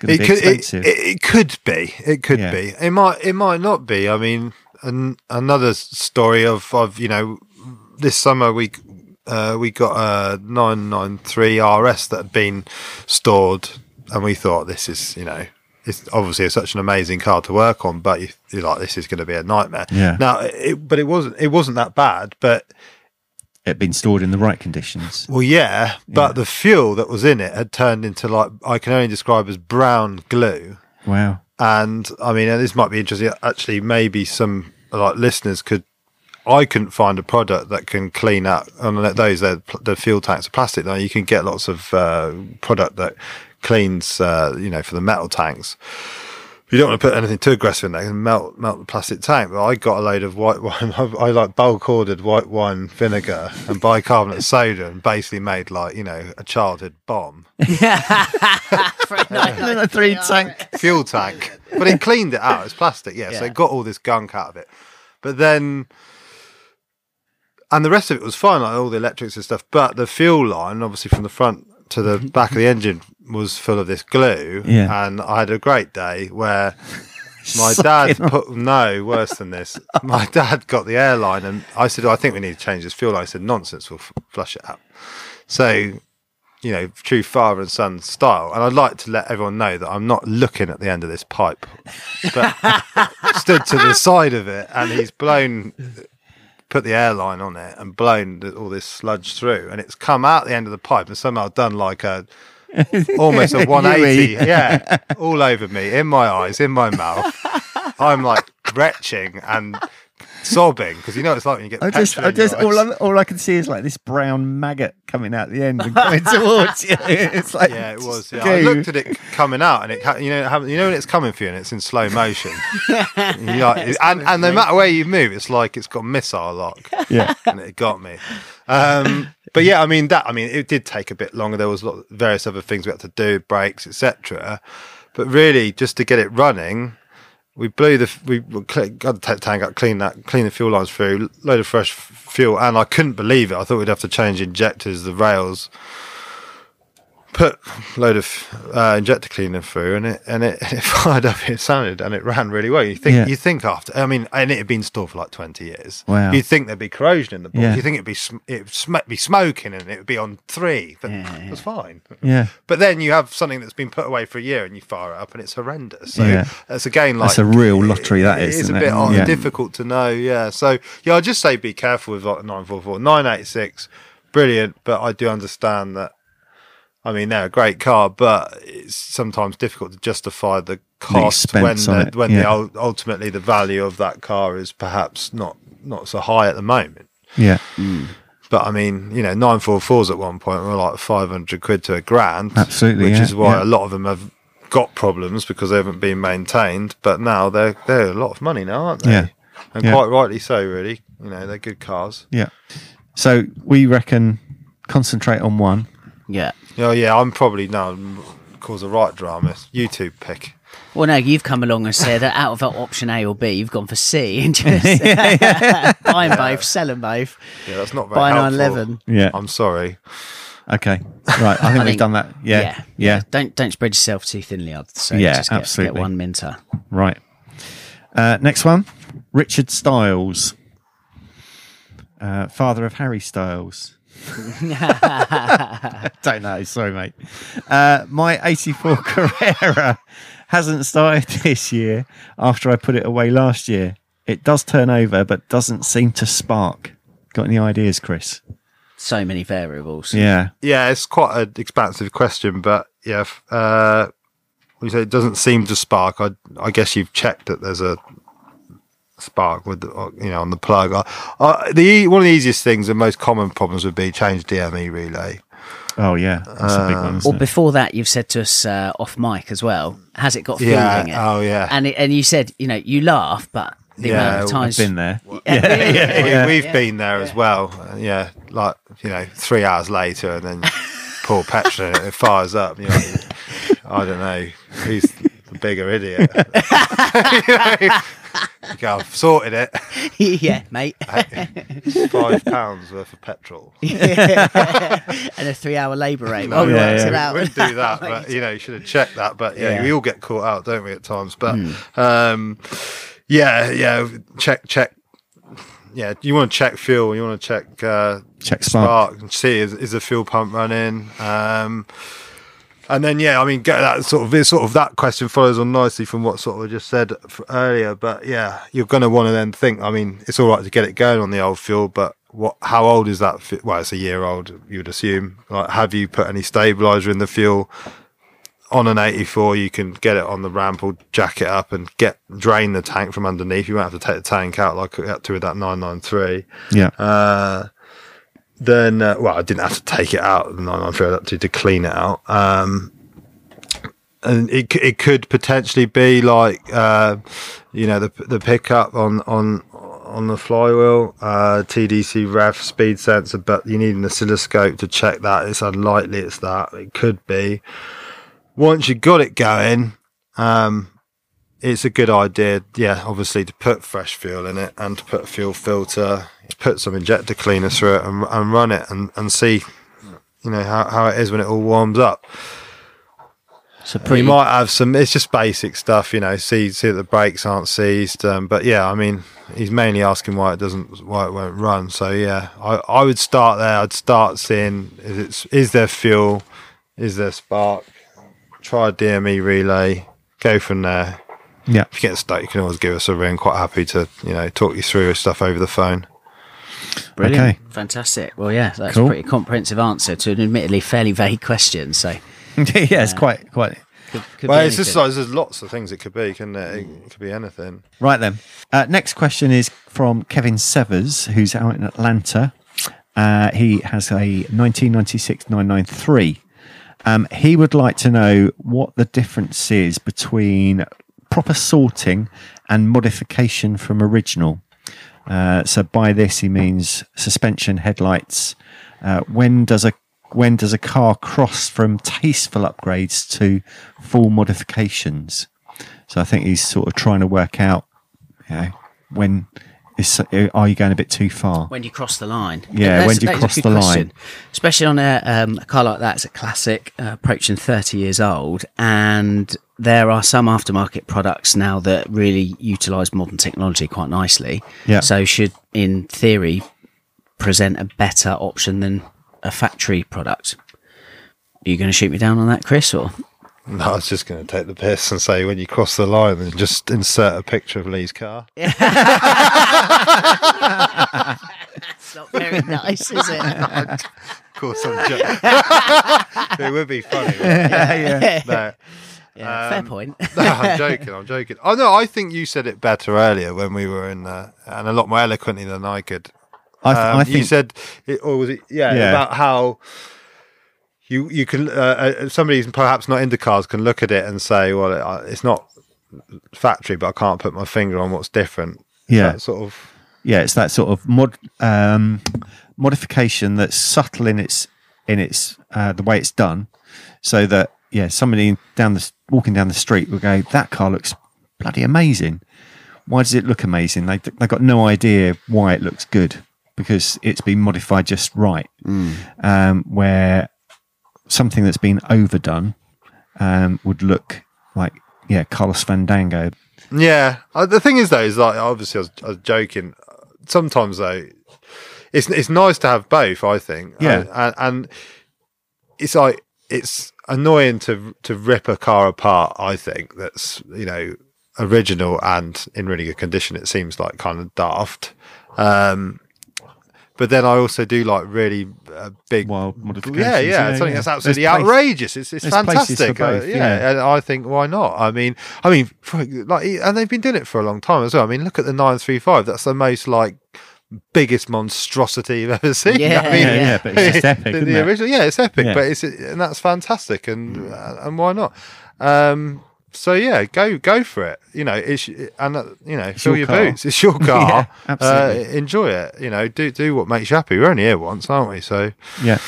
it could it, it, could be. It could Yeah. be. It might it might not be. I mean an, another story of of you know this summer we uh, we got a 993 rs that had been stored and we thought this is you know it's obviously such an amazing car to work on but you, you're like this is going to be a nightmare. Yeah. now it, but it wasn't it wasn't that bad but it had been stored in the right conditions. well, yeah, but Yeah. the fuel that was in it had turned into like I can only describe as brown glue. Wow. And I mean, and this might be interesting. Actually, maybe some like listeners could. I couldn't find a product that can clean up. And those the the fuel tanks are plastic. Now you can get lots of uh, product that cleans, uh, you know, for the metal tanks. You don't want to put anything too aggressive in there and melt melt the plastic tank. But I got a load of white [laughs] wine. I, I like bulk ordered white wine vinegar and bicarbonate soda, and basically made like you know a childhood bomb [laughs] And a three tank. fuel tank. But it cleaned it out. It's plastic, yeah, So it got all this gunk out of it. But then, and the rest of it was fine, like all the electrics and stuff. But the fuel line, obviously from the front to the back of the engine, was full of this glue. Yeah. And I had a great day where. [laughs] My dad put no worse than this. [laughs] Oh. My dad got the airline, and I said, "I think we need to change this fuel line." I said, "Nonsense, we'll f- flush it out." So, you know, true father and son style. And I'd like to let everyone know that I'm not looking at the end of this pipe, but [laughs] stood to the side of it, and he's blown, put the airline on it, and blown all this sludge through, and it's come out the end of the pipe, and somehow done like a [laughs] almost a 180. yeah, all over me, in my eyes, in my mouth. I'm like retching and sobbing because you know what it's like when you get I just, I just, all. I, all I can see is like this brown maggot coming out the end and coming towards you. [laughs] It's like, Yeah, it was. Yeah. I looked at it coming out, and it, you know, you know when it's coming for you, and it's in slow motion. [laughs] And like- and and no matter where you move, it's like it's got missile lock, Yeah, and it got me. Um, but yeah, I mean that. I mean, it did take a bit longer. There was lot, various other things we had to do, brakes, etc. But really, just to get it running, we blew the we got the tank up, clean that, clean the fuel lines through, load of fresh fuel, and I couldn't believe it. I thought we'd have to change injectors, the rails, put a load of uh, injector cleaner through, and it and it, [laughs] it fired up. It sounded and it ran really well. You think Yeah. you think after, I mean, and it had been stored for like twenty years. Wow. You'd think there'd be corrosion in the board. Yeah. You think it'd be sm- it'd sm- be smoking and it would be on three, but it was [laughs] fine. yeah. But then you have something that's been put away for a year and you fire it up and it's horrendous. So Yeah. that's again like That's a real lottery, that it is, is a bit it? odd- Yeah. difficult to know. Yeah. So yeah, I'd just say be careful with like the 944. 986, brilliant, but I do understand that. I mean, they're a great car, but it's sometimes difficult to justify the cost when the, when yeah. the ultimately the value of that car is perhaps not not so high at the moment. Yeah, mm. But I mean, you know, nine four fours at one point were like five hundred quid to a grand. Absolutely, which yeah, is why yeah. a lot of them have got problems because they haven't been maintained. But now they're they're a lot of money now, aren't they? Yeah. and Yeah. quite rightly so. Really, you know, they're good cars. yeah. So we reckon concentrate on one. Yeah. Oh yeah, I'm probably now cause a right drama. YouTube pick. Well, no, you've come along and said that out of option A or B, you've gone for C and just [laughs] [laughs] buy them both, sell them both. Yeah, that's not very Buy helpful. 911. Yeah. I'm sorry. Okay. Right. I think we've think- done that. Yeah. Yeah. Don't don't spread yourself too thinly. I'd say. Yeah, just get, absolutely. Get one minter. Right. Uh, next one, Richard Styles, uh, father of Harry Styles. [laughs] Don't know. Sorry, mate. Uh, my 84 [laughs] Carrera hasn't started [laughs] this year after I put it away last year. It does turn over, but doesn't seem to spark. Got any ideas, Chris? So many variables. Yeah. Yeah, it's quite an expansive question, but yeah, f- uh, you say it doesn't seem to spark. I, I guess you've checked that there's a spark with the, uh, you know on the plug. Uh, uh, the e- one of the easiest things and most common problems would be change DME relay. Oh, yeah. That's a big one, Or isn't it? before that, you've said to us uh, off mic as well. Has it got feeling Yeah. in it? Oh yeah. And it, and you said, you know, you laugh, but the Yeah, amount of I've times Been there. [laughs] yeah, we, we've been there as well. Uh, yeah, like you know, three hours later, and then [laughs] Paul petrol in it, it fires up. You're like, I don't know who's the bigger idiot. you [laughs] know, go, I've sorted it. [laughs] yeah, mate. [laughs] Five pounds worth of petrol. [laughs] and a three-hour labour rate. Well, we Yeah, yeah. it out. We wouldn't do that, but you know, you should have checked that. But yeah, Yeah. We all get caught out, don't we, at times? But um, yeah, yeah, check, check. Yeah, you want to check fuel. You want to check uh, Check spark. and see is, is the fuel pump running. Um, and then yeah, I mean, get that sort of sort of that question follows on nicely from what sort of I just said earlier. But yeah, you're going to want to then think. I mean, it's all right to get it going on the old fuel, but what? How old is that? fi- Well, it's a year old. You would assume. Like, have you put any stabilizer in the fuel? On an 84, you can get it on the ramp or jack it up and get drain the tank from underneath. You won't have to take the tank out like I had to with that 993 Yeah. uh, then uh, well, I didn't have to take it out. No, I'm sure to to clean it out. Um, and it it could potentially be like uh, you know the the pickup on on on the flywheel, uh, TDC ref speed sensor, but you need an oscilloscope to check that. It's unlikely it's that. It could be. Once you got it going, um, it's a good idea, yeah, obviously to put fresh fuel in it and to put a fuel filter, to put some injector cleaner through it and, and run it and, and see, you know, how, how it is when it all warms up. So You pretty might have some, it's just basic stuff, you know, see, see that the brakes aren't seized. Um, but yeah, I mean, he's mainly asking why it doesn't, why it won't run. So yeah, I, I would start there. I'd start seeing, is it, is is there fuel? Is there spark? Try a DME relay, go from there Yeah. if you get stuck, you can always give us a ring. Quite happy to, you know, talk you through stuff over the phone. Brilliant. Okay. Fantastic. Well, yeah, that's Cool. a pretty comprehensive answer to an admittedly fairly vague question. So, [laughs] yeah, it's quite quite Could, could Well, it's just like there's lots of things it could be, couldn't it? It could be anything. right then. Uh, next question is from Kevin Severs, who's out in Atlanta. Uh, he has a 1996 993. Um, he would like to know what the difference is between proper sorting and modification from original. Uh, so by this he means suspension, headlights. Uh, when does a when does a car cross from tasteful upgrades to full modifications? So I think he's sort of trying to work out, you know, when is are you going a bit too far? when you cross the line. Yeah, when do you that is a cross the line? Especially on a, um, a car like that, it's a classic, uh, approaching 30 years old. And there are some aftermarket products now that really utilise modern technology quite nicely. Yeah. So should, in theory, present a better option than a factory product. Are you going to shoot me down on that, Chris? Or [laughs] No, I was just going to take the piss and say when you cross the line, then just insert a picture of Lee's car. [laughs] it's not very nice, is it? [laughs] Of course, I'm joking. it would be funny. wouldn't it? No. Yeah, fair Um, point. no, I'm joking. I'm joking. Oh no, I think you said it better earlier when we were in, uh, and a lot more eloquently than I could. I, th- Um, I you said, it, or was it? Yeah, Yeah. about how you you can uh, uh, somebody who's perhaps not into cars can look at it and say, well, it's not factory, but I can't put my finger on what's different. Yeah. That sort of. yeah, it's that sort of mod um, modification that's subtle in its in its uh, the way it's done, so that yeah, somebody down the walking down the street will go, that car looks bloody amazing. Why does it look amazing? They they got no idea why it looks good because it's been modified just right. Um, where something that's been overdone um, would look like yeah, Carlos Fandango. Yeah, uh, the thing is though, is like obviously I was, I was joking. Sometimes though, it's it's nice to have both. I think. Yeah. Uh, and, and it's like it's annoying to to rip a car apart. I think that's you know original and in really good condition. It seems like kind of daft. Um, but then I also do like really uh, big Wild modifications. yeah, yeah, Yeah, something yeah. that's absolutely There's place- outrageous. It's it's there's places for fantastic. Uh, yeah. yeah. and I think why not? I mean, I mean, for, like, and they've been doing it for a long time as well. I mean, look at the nine three five. That's the most like biggest monstrosity you've [laughs] ever seen. Yeah, I mean, yeah, yeah, but it's just epic, [laughs] the, isn't the it? original, yeah, it's epic, Yeah. but it's and that's fantastic, and and why not? Um, so yeah, go go for it. You know, it's and uh, you know, fill your your boots. It's your [laughs] car. Yeah, absolutely. Uh, enjoy it. You know, do do what makes you happy. We're only here once, aren't we? So Yeah,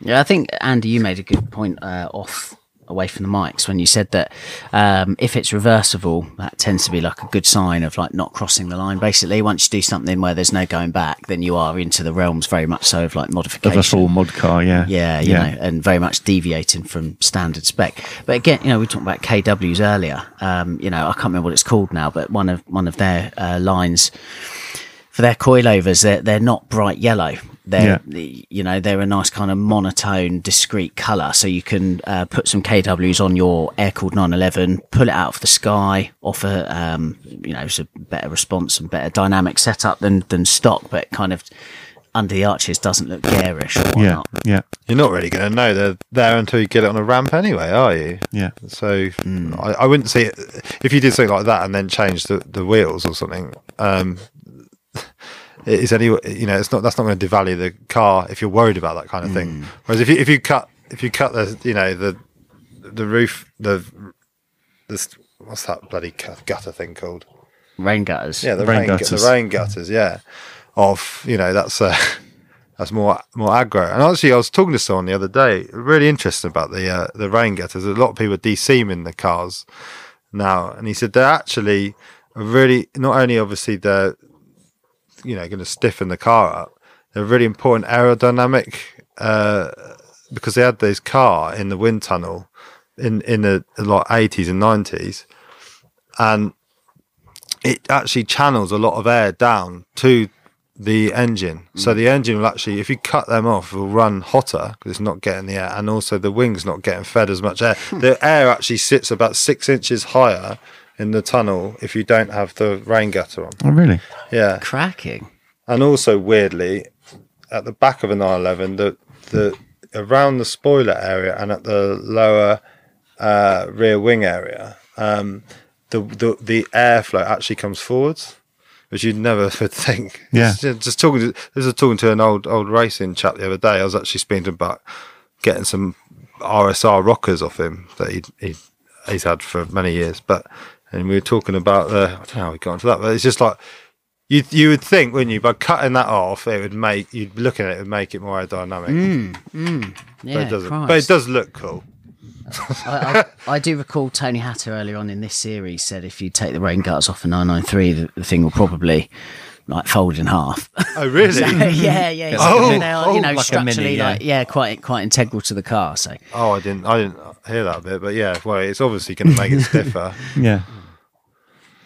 Yeah, I think Andy, you made a good point uh, off away from the mics when you said that um, if it's reversible, that tends to be like a good sign of like not crossing the line. Basically, once you do something where there's no going back, then you are into the realms very much so of like modification of a full mod car. Yeah, Yeah, you know, and very much deviating from standard spec. But again, you know, we talked about KWs earlier. Um, you know, I can't remember what it's called now, but one of one of their uh, lines for their coilovers, they're they're not bright yellow. They're you know they're a nice kind of monotone, discreet color. So you can uh, put some KWs on your air cooled 911, pull it out of the sky, offer um, you know it's a better response and better dynamic setup than than stock, but kind of under the arches doesn't look garish or yeah, whatnot. yeah, you're not really going to know they're there until you get it on a ramp anyway, are you? yeah. So I, I wouldn't see it if you did something like that and then change the, the wheels or something. Um, is any you know it's not that's not going to devalue the car if you're worried about that kind of thing. Whereas if you if you cut if you cut the you know the the roof the this what's that bloody gutter thing called? Rain gutters. Yeah, the Rain rain, gu- gutters. the rain gutters. Yeah, of you know that's uh, [laughs] that's more more aggro. And actually, I was talking to someone the other day, really interesting about the uh, the rain gutters. A lot of people are de-seaming the cars now, and he said they're actually really not only obviously they're you know going to stiffen the car up, they're really important aerodynamic uh, because they had this car in the wind tunnel in in the like eighties and nineties, and it actually channels a lot of air down to the engine. So the engine will actually, if you cut them off, will run hotter because it's not getting the air, and also the wings not getting fed as much air. [laughs] the air actually sits about six inches higher in the tunnel if you don't have the rain gutter on. Oh, really? Yeah, Cracking. and also weirdly, at the back of a 911, the the around the spoiler area and at the lower uh, rear wing area, um, the, the the airflow actually comes forwards, which you'd never [laughs] would think. Yeah. Just, just talking to this was talking to an old old racing chap the other day. I was actually speaking to him about getting some RSR rockers off him that he he he's had for many years, but. And we were talking about the. I don't know how we got into that, but it's just like you you would think, wouldn't you, by cutting that off, it would make you'd looking at it, would make it more aerodynamic. Yeah, but it doesn't. Christ. But it does look cool. I, I, I do recall Tony Hatter earlier on in this series said if you take the rain guards off a 993, the, the thing will probably like fold in half. Oh, really? [laughs] yeah, yeah. Like [laughs] so a- they are, oh, you know, like structurally, mini, yeah. like yeah, quite quite integral to the car. So oh, I didn't. I didn't hear that bit, but yeah. Well, it's obviously going to make it [laughs] stiffer. Yeah.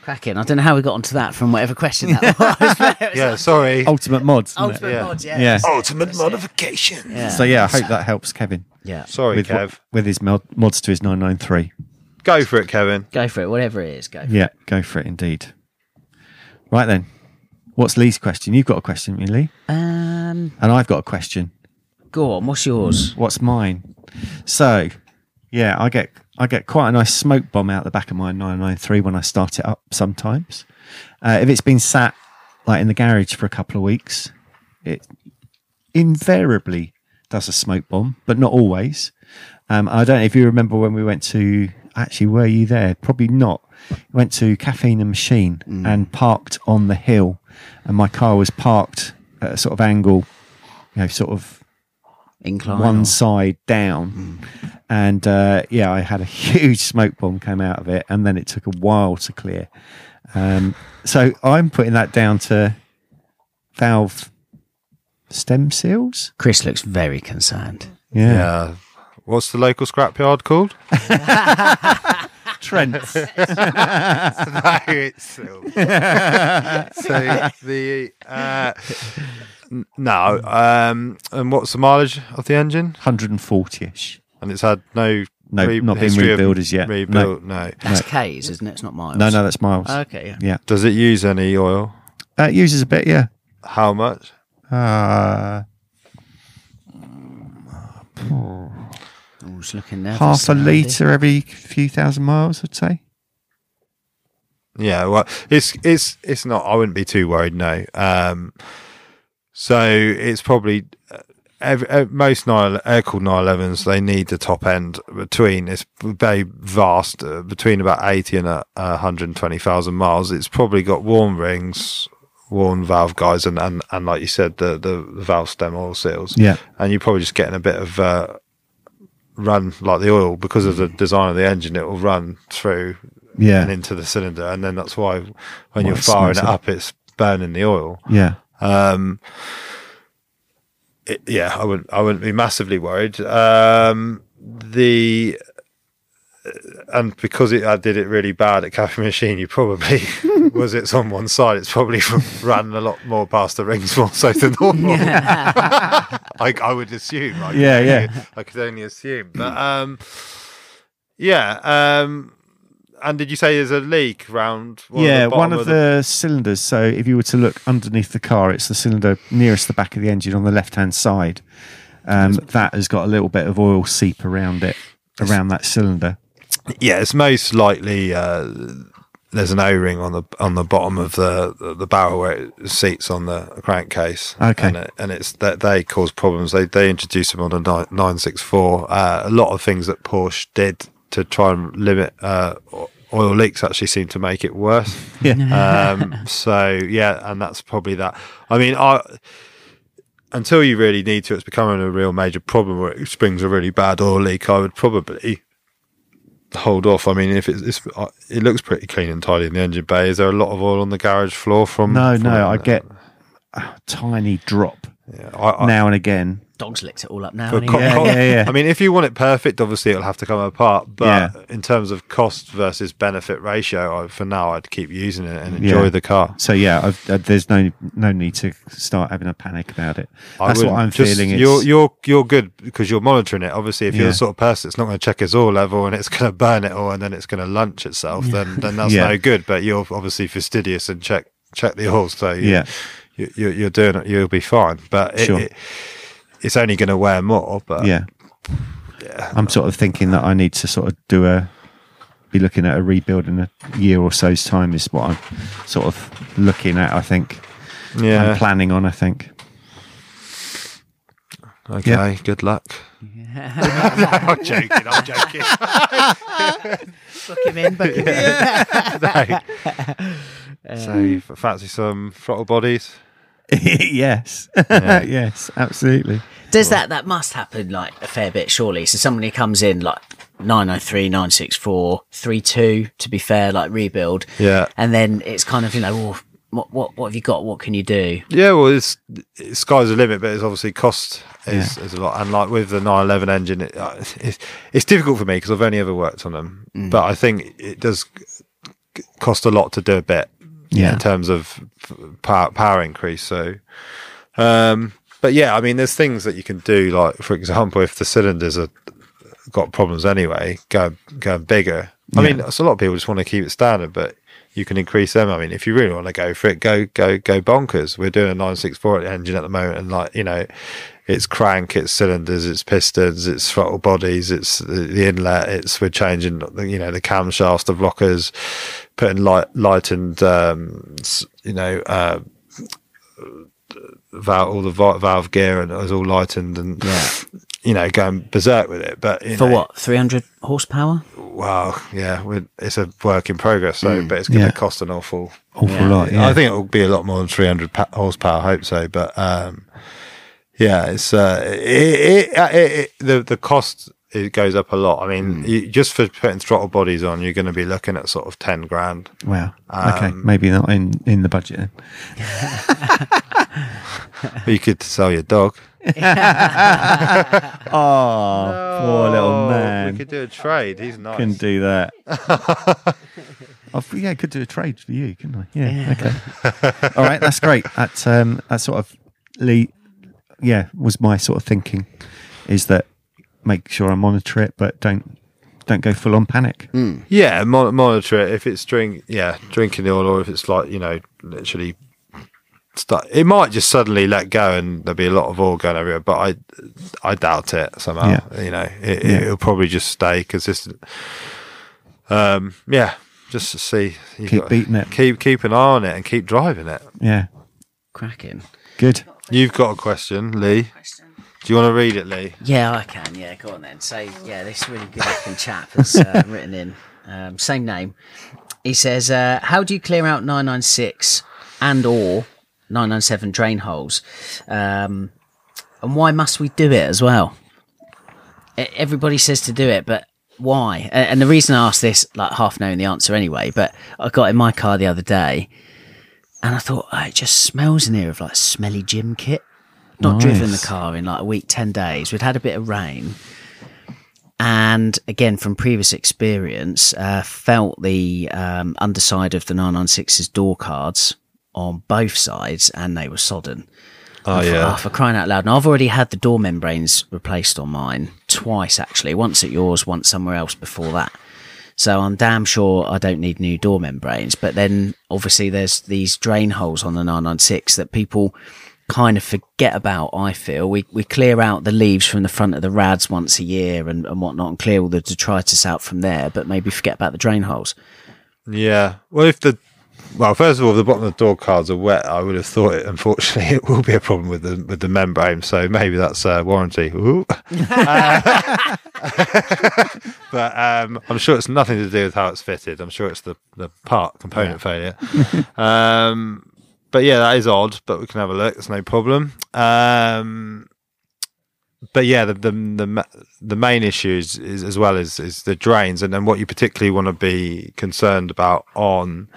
Cracking. I don't know how we got onto that from whatever question that [laughs] was. but it was yeah. Sorry. Ultimate mods. isn't it? Ultimate Yeah. mods, yeah. Yeah. Ultimate modification. yeah. So yeah, I hope that helps Kevin yeah. Sorry, with, Kev. what- with his mod, mods to his 993. Go for it, Kevin. Go for it, whatever it is. Go. For it. Yeah, go for it indeed. Right then, what's Lee's question? You've got a question, haven't you, Lee, Um, and I've got a question. go on. What's yours? What's mine? So, yeah, I get I get quite a nice smoke bomb out the back of my 993 when I start it up. Sometimes, uh, if it's been sat like in the garage for a couple of weeks, it invariably does a smoke bomb, but not always. Um, I don't know if you remember when we went to. Actually, were you there? Probably not. Went to Caffeine and Machine and parked on the hill, and my car was parked at a sort of angle, you know, sort of Incline. one or- side down, and uh, yeah, I had a [laughs] huge smoke bomb come out of it, and then it took a while to clear. Um, so I'm putting that down to valve stem seals. Chris looks very concerned. Yeah, Yeah. What's the local scrapyard called? [laughs] Trent. no, it's still. so the uh, n- no. Um, and what's the mileage of the engine? 140ish. And it's had no. No, not been history of rebuilt as yet. Rebuilt, no. That's K's, isn't it? It's not miles. No, no, that's miles. Okay, yeah. yeah, Does it use any oil? uh, it uses a bit. Yeah, How much? uh, I'm looking there. half a litre every few thousand miles, I'd say. Yeah, well, it's it's it's not. I wouldn't be too worried. No. Um, so it's probably uh, every, uh, most nine air cooled 911s. They need the top end between. It's very vast, uh, between about eighty and uh, 120,000 miles. It's probably got warm rings, worn valve guides, and, and, and like you said, the, the the valve stem oil seals. Yeah. and you're probably just getting a bit of. Uh, run like the oil because of the design of the engine it will run through Yeah, and into the cylinder, and then that's why when Why you're firing it. up, it's burning the oil. yeah. Um, it, yeah, I wouldn't. I wouldn't be massively worried. Um, the and because it, I did it really bad at Cafe Machine, you probably [laughs] was it's on one side. It's probably [laughs] ran a lot more past the rings more so than normal. [laughs] I, I would assume. I, Yeah, yeah. I could only assume, but um, yeah. Um, and did you say there's a leak round? One yeah, of one bottom of the, cylinders. So if you were to look underneath the car, it's the cylinder nearest the back of the engine on the left hand side. Um, that has got a little bit of oil seep around it, around that cylinder. Yeah, it's most likely uh, there's an O-ring on the on the bottom of the the barrel where it seats on the crankcase. Okay. and, it, and it's that they cause problems. They they introduced them on the nine six four. Uh, a lot of things that Porsche did to try and limit uh, oil leaks actually seem to make it worse. [laughs] Yeah, um, so yeah, and that's probably that. I mean, I until you really need to, it's becoming a real major problem where it springs a really bad oil leak. I would probably hold off. I mean, if it's, it's uh, it looks pretty clean and tidy in the engine bay. Is there a lot of oil on the garage floor from? no, from no? I get a tiny drop Yeah, I, I, now and again. Dog's licked it all up now. co- [laughs] Yeah, yeah, yeah. I mean, if you want it perfect, obviously it'll have to come apart. But Yeah. in terms of cost versus benefit ratio, I, for now, I'd keep using it and enjoy the car. So yeah, I've, uh, there's no no need to start having a panic about it. That's what I'm just- feeling. It's, You're you're you're good because you're monitoring it. Obviously, if you're the sort of person that's not going to check its oil level and it's [laughs] going to burn it all and then it's going to lunch itself, then then that's [laughs] no good. But you're obviously fastidious and check check the oil, so you, Yeah. you, you're, you're doing it. You'll be fine. But it, Sure. it, it's only going to wear more. But yeah. I'm sort of thinking that I need to sort of do a be looking at a rebuild in a year or so's time is what I'm sort of looking at. I think. yeah, I'm planning on. I think. okay. yeah. Good luck. [laughs] [laughs] I'm joking. I'm joking. [laughs] Book him in, book him in. so you f- fancy some throttle bodies? [laughs] yes. Yeah. [laughs] yes. Absolutely. Does that that must happen like a fair bit, surely? So somebody comes in like 903, 964, 32, to be fair, like rebuild. Yeah. And then it's kind of, you know, oh, what, what, what have you got? What can you do? Yeah, well, it's, it's sky's the limit, but it's obviously cost is, is a lot. And like with the 911 engine, it, uh, it's, it's difficult for me because I've only ever worked on them. But I think it does cost a lot to do a bit Yeah. in terms of power, power increase. So, um, but yeah, I mean, there's things that you can do. Like, for example, if the cylinders are got problems anyway, go go bigger. I mean, it's a lot of people just want to keep it standard, but you can increase them. I mean, if you really want to go for it, go go go bonkers. We're doing a 964 engine at the moment, and like you know, it's crank, it's cylinders, it's pistons, it's throttle bodies, it's the, the inlet, it's we're changing the you know the camshafts, the rockers, putting light lightened um, you know. Uh, valve, all the valve gear and it was all lightened and Yeah. you know going berserk with it. But you For know, what? 300 horsepower? Wow, yeah, we're, it's a work in progress. So, but it's going to Yeah. cost an awful. Awful Yeah. lot. Yeah. I think it will be a lot more than 300 pa- horsepower. I hope so, but um, yeah, it's uh, it, it, it, it, the the cost it goes up a lot. I mean, you, just for putting throttle bodies on, you're going to be looking at sort of 10 grand. Wow. okay. Um, Maybe not in in the budget then. [laughs] You could sell your dog. [laughs] Oh, poor little man. We could do a trade. He's nice. can do that. [laughs] oh, yeah, could do a trade for you, couldn't I? Yeah. Okay. All right, that's great. That um, that sort of Lee, yeah, was my sort of thinking, is that make sure I monitor it, but don't don't go full on panic. Yeah, mon- monitor it. If it's drink, yeah, drinking oil, or if it's like you know, literally, start. It might just suddenly let go, and there'll be a lot of oil going everywhere. But I, I doubt it somehow. Yeah. You know, it, Yeah. it'll probably just stay consistent. Um, yeah, just to see. You've Keep beating it. Keep keep an eye on it, and keep driving it. Yeah, Cracking. good. You've got a question, Lee. Do you want to read it, Lee? Yeah, I can. Yeah, go on then. So, yeah, this really good looking chap has uh, [laughs] written in, um, same name. He says, uh, "How do you clear out 996 and or 997 drain holes, um, and why must we do it as well? Everybody says to do it, but why? And the reason I asked this, like half knowing the answer anyway, but I got in my car the other day, and I thought oh, it just smells in here of like smelly gym kit." Not driven the car in like a week, 10 days. We'd had a bit of rain. And again, from previous experience, uh, felt the um, underside of the 996's door cards on both sides and they were sodden. Oh thought, yeah. "Oh, for crying out loud. And I've already had the door membranes replaced on mine twice, actually. Once at yours, once somewhere else before that. So I'm damn sure I don't need new door membranes. But then obviously there's these drain holes on the 996 that people kind of forget about, I feel. We, we clear out the leaves from the front of the rads once a year and, and whatnot and clear all the detritus out from there, but maybe forget about the drain holes. Yeah. Well, if the well, first of all, if the bottom of the door cards are wet, I would have thought it. Unfortunately, [laughs] it will be a problem with the with the membrane. So maybe that's uh, warranty. Uh, [laughs] [laughs] but um, I'm sure it's nothing to do with how it's fitted. I'm sure it's the the part component failure. um, but yeah, that is odd. But we can have a look. It's no problem. Um, but yeah, the the the, the main issue is, is as well as is the drains, and then what you particularly want to be concerned about on.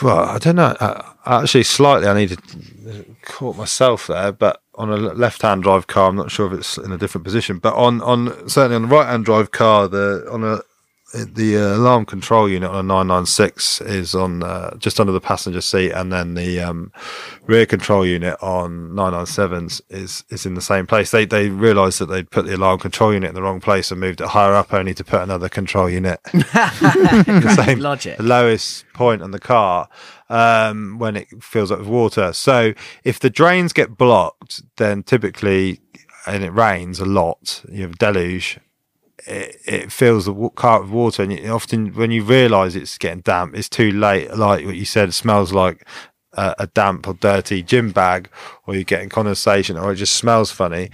Well, I don't know. Uh, actually, slightly, I need to caught myself there, but on a left-hand drive car, I'm not sure if it's in a different position. But on on certainly on the right-hand drive car, the on a the uh, alarm control unit on a 996 is on uh, just under the passenger seat, and then the um, rear control unit on 997s is is in the same place. They they realised that they'd put the alarm control unit in the wrong place and moved it higher up, only to put another control unit [laughs] the same Logic. the lowest point on the car um, when it fills up with water. So if the drains get blocked, then typically, and it rains a lot, you have deluge. It, it fills the wa- car with water, and often when you realise it's getting damp, it's too late. Like what you said, smells like a, a damp or dirty gym bag, or you're getting condensation, or it just smells funny.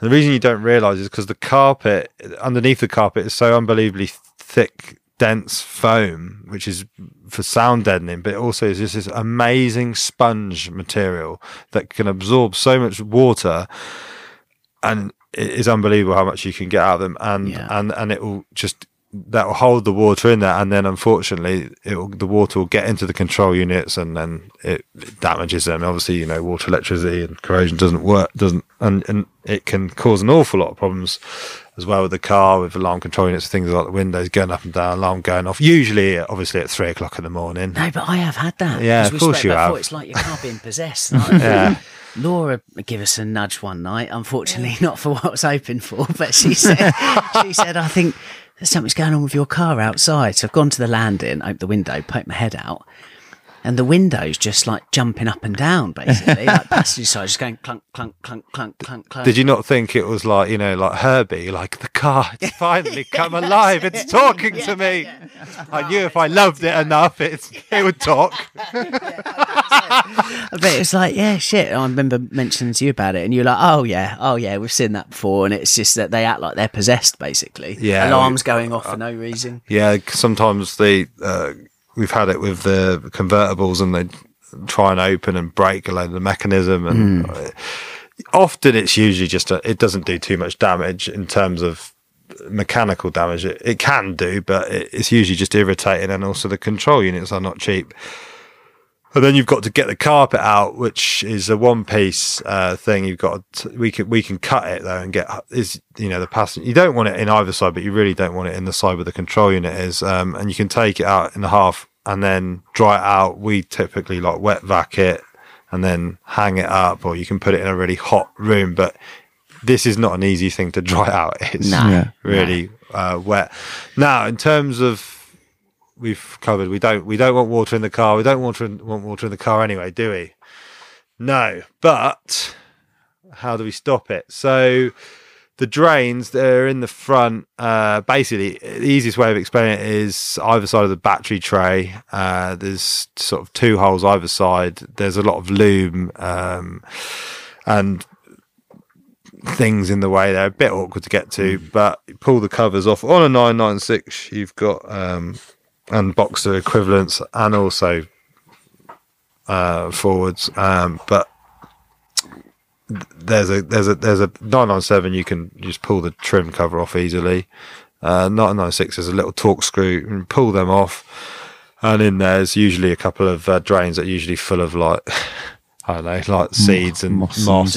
And the reason you don't realise is because the carpet underneath the carpet is so unbelievably thick, dense foam, which is for sound deadening, but also is just this amazing sponge material that can absorb so much water and it is unbelievable how much you can get out of them and Yeah. and and it will just that will hold the water in there and then unfortunately the water will get into the control units and then it, it damages them obviously you know water electricity and corrosion doesn't work doesn't and and it can cause an awful lot of problems as well with the car with alarm control units things like the windows going up and down alarm going off usually obviously at three o'clock in the morning No, but I have had that. Yeah, of course you about have. It's like your car being [laughs] possessed. Like, Yeah. Laura gave us a nudge one night. Unfortunately, not for what I was hoping for, but she said, [laughs] she said, I think there's something's going on with your car outside. So I've gone to the landing, opened the window, poked my head out, and the window's just like jumping up and down, basically, [laughs] like passenger side, just going clunk, clunk, clunk, clunk, clunk, clunk. Did you not think it was like, you know, like Herbie, like the car, it's finally come alive, it's [laughs] talking to me. I knew if I loved it enough, it's, it would talk. But it was like, yeah, shit. I remember mentioning to you about it, and you're like, oh yeah, oh yeah, we've seen that before, and it's just that they act like they're possessed, basically. Yeah, alarms going off for no reason. Yeah, sometimes the, uh, we've had it with the convertibles and they try and open and break a load of the mechanism. And uh, often it's usually just, a, it doesn't do too much damage in terms of mechanical damage. It, it can do, but it, it's usually just irritating. And also the control units are not cheap. And then you've got to get the carpet out, which is a one piece uh, thing. You've got to, we can we can cut it though and get is you know the passenger. You don't want it in either side, but you really don't want it in the side where the control unit is. Um, and you can take it out in half and then dry it out. We typically like wet vac it and then hang it up, or you can put it in a really hot room. But this is not an easy thing to dry [laughs] out. It's No. Yeah. really uh, wet. Now, in terms of we've covered, we don't we don't want water in the car. We don't want water in, want water in the car anyway, do we? No, but how do we stop it? So the drains they're in the front. Uh, basically, the easiest way of explaining it is either side of the battery tray. Uh, there's sort of two holes either side. There's a lot of loom um, and things in the way. They're a bit awkward to get to, but pull the covers off on a 996. You've got um, and Boxster equivalents and also uh, forwards. Um, but there's a there's a there's a 997. You can just pull the trim cover off easily. Uh, 996 is a little Torx screw. Can pull them off, and in there's usually a couple of uh, drains that are usually full of like. [laughs] I don't know, like seeds and moss moss,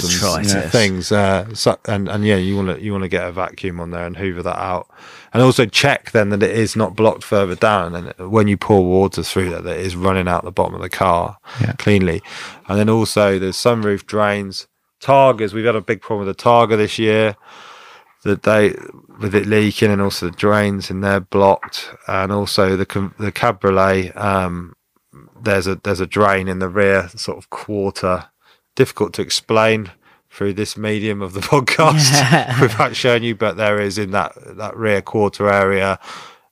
and things. Uh, so, and and yeah, you want to you want to get a vacuum on there and hoover that out, and also check then that it is not blocked further down, and when you pour water through that, that it is running out the bottom of the car Yeah. cleanly. And then also there's sunroof drains, Targas. We've had a big problem with the Targa this year that they with it leaking, and also the drains in there blocked, and also the the cabriolet. Um, there's a there's a drain in the rear sort of quarter. Difficult to explain through this medium of the [laughs] podcast without showing you, but there is in that that rear quarter area.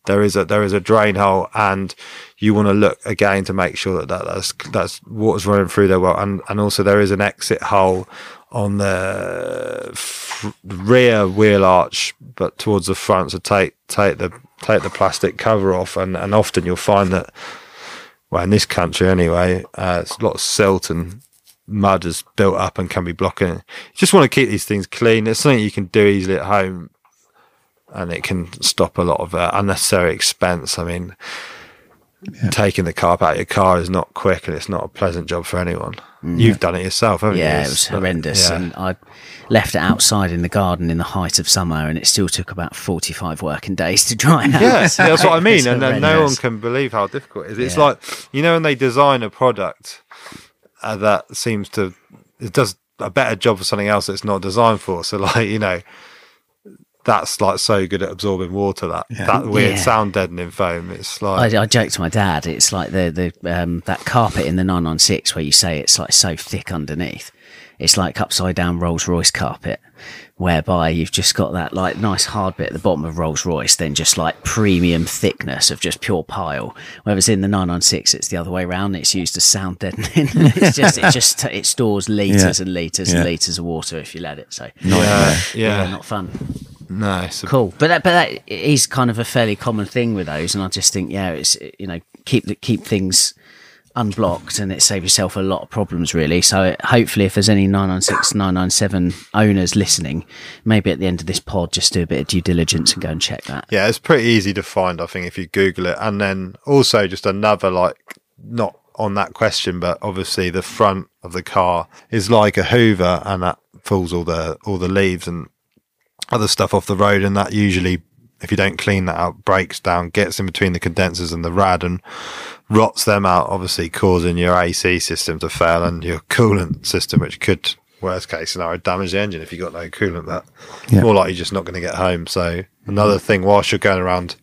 There is a there is a drain hole, and you want to look again to make sure that, that that's that's water's running through there well, and and also there is an exit hole on the f- rear wheel arch, but towards the front. So take take the take the plastic cover off, and and often you'll find that well, in this country anyway, uh, it's a lot of silt and mud has built up and can be blocking. You just want to keep these things clean. It's something you can do easily at home, and it can stop a lot of uh, unnecessary expense. I mean, taking the carp out of your car is not quick and it's not a pleasant job for anyone. You've done it yourself, haven't you? Mm. Yeah, it was horrendous. yeah. And I left it outside in the garden in the height of summer, and it still took about 45 working days to dry out. Yes, that's what I [laughs] mean. And then no one can believe how difficult it is. It's Yeah. like, you know, when they design a product uh, that seems to, it does a better job for something else that's not designed for. So, like, you know, that's like so good at absorbing water, that, that weird Yeah. sound deadening foam. It's like, I, I joked to my dad. It's like the the um, that carpet in the 996 where you say it's like so thick underneath. It's like upside down Rolls Royce carpet, whereby you've just got that like nice hard bit at the bottom of Rolls Royce, then just like premium thickness of just pure pile. Whereas in the 996, it's the other way around. It's used as sound deadening. [laughs] it's just it just it stores liters Yeah. and liters Yeah. and liters of water if you let it. So yeah, yeah, yeah, not fun. No, Cool, but that, but that is kind of a fairly common thing with those, and I just think, yeah, it's you know keep the, keep things unblocked, and it saves yourself a lot of problems, really. So hopefully, if there's any 996, 997 owners listening, maybe at the end of this pod, just do a bit of due diligence and go and check that. Yeah, it's pretty easy to find, I think, if you Google it. And then also just another, like, not on that question, but obviously the front of the car is like a Hoover and that pulls all the, all the leaves and other stuff off the road. And that usually, if you don't clean that out, breaks down, gets in between the condensers and the rad and rots them out, obviously causing your AC system to fail and your coolant system, which could, worst case scenario, damage the engine if you got no coolant. But Yeah. more likely just not going to get home. So another thing, whilst you're going around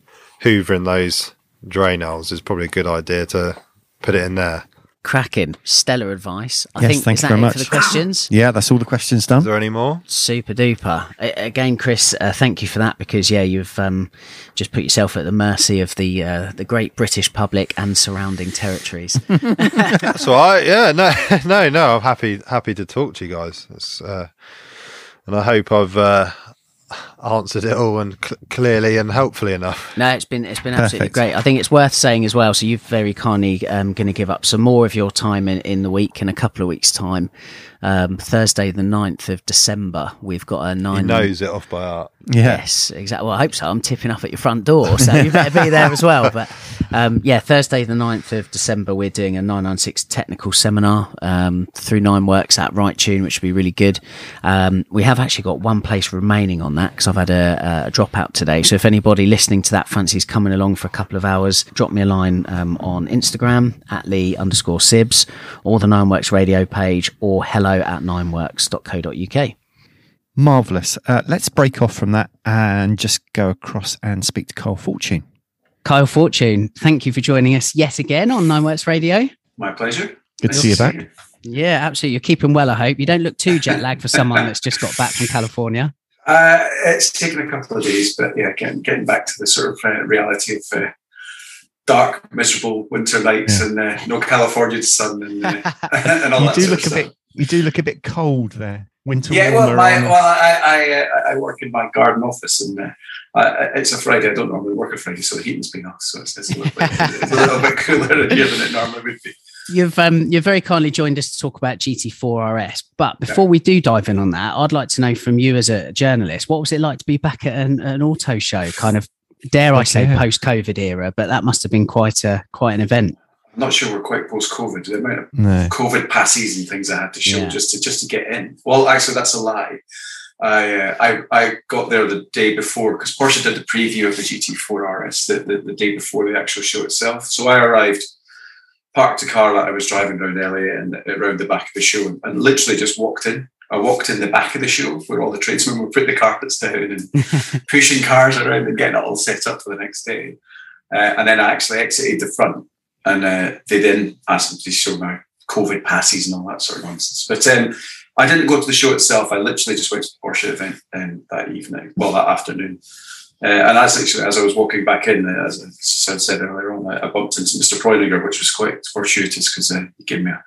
hoovering those drain holes, is probably a good idea to put it in there. Cracking, stellar advice. I Yes, think thank is you that very much. for the questions. [gasps] Yeah, that's all the questions done. Is there any more? Super duper. A- Again, Chris, uh, thank you for that because yeah, you've um, just put yourself at the mercy of the uh, the great British public and surrounding territories. [laughs] So I, yeah, no, [laughs] no, no. I'm happy, happy to talk to you guys. It's, uh, and I hope I've uh, answered it all and cl- clearly and helpfully enough. No, it's been it's been absolutely Perfect. great. I think it's worth saying as well. So you've very kindly um, going to give up some more of your time in, in the week in a couple of weeks' time. Um, Thursday, the 9th of December, we've got a He nine. knows it off by heart. Yeah. Yes, exactly. Well, I hope so. I'm tipping up at your front door, so you better be there as well. But um, yeah, Thursday, the 9th of December, we're doing a 996 technical seminar um, through Nine Works at Right Tune, which will be really good. Um, we have actually got one place remaining on that because I've had a, a dropout today. So if anybody listening to that fancies coming along for a couple of hours, drop me a line um, on Instagram at Lee underscore Sibs or the Nine Works radio page or hello at nineworks.co.uk. Marvellous. Uh, let's break off from that and just go across and speak to Kyle Fortune. Kyle Fortune, thank you for joining us yet again on Nine Works Radio. My pleasure. Good to see you back. Yeah, absolutely. You're keeping well, I hope. You don't look too jet lagged for someone that's just got back from California. Uh, it's taken a couple of days, but yeah, getting, getting back to the sort of uh, reality of uh, dark, miserable winter nights and uh, no Californian sun and, uh, [laughs] [laughs] and all You that do look a bit. You do look a bit cold there. Winter Yeah, well, my, well, I I, uh, I work in my garden office, and uh, I, it's a Friday. I don't normally work a Friday, so the heating's been off, so it's, it's, a, little bit, [laughs] it's a little bit cooler in here than it normally would be. You've um, you've very kindly joined us to talk about GT4 RS. But before we do dive in on that, I'd like to know from you as a journalist, what was it like to be back at an, an auto show? Kind of, dare I say, Yeah. post COVID era, but that must have been quite a quite an event. I'm not sure we're quite post COVID. The amount of no. COVID passes and things I had to show Yeah. just to just to get in. Well, actually, that's a lie. I uh, I, I got there the day before because Porsche did the preview of the GT4 RS the, the, the day before the actual show itself. So I arrived, parked a car that I was driving around LA and around the back of the show, and, and literally just walked in. I walked in the back of the show where all the tradesmen were putting the carpets down and [laughs] pushing cars around and getting it all set up for the next day. Uh, and then I actually exited the front, and uh, they then asked me to show my COVID passes and all that sort of nonsense. But um, I didn't go to the show itself. I literally just went to the Porsche event um, that evening, well, that afternoon. Uh, and as actually, as I was walking back in, uh, as I said earlier on, I, bumped into Mr. Preuninger, which was quite fortuitous because uh, he gave me a,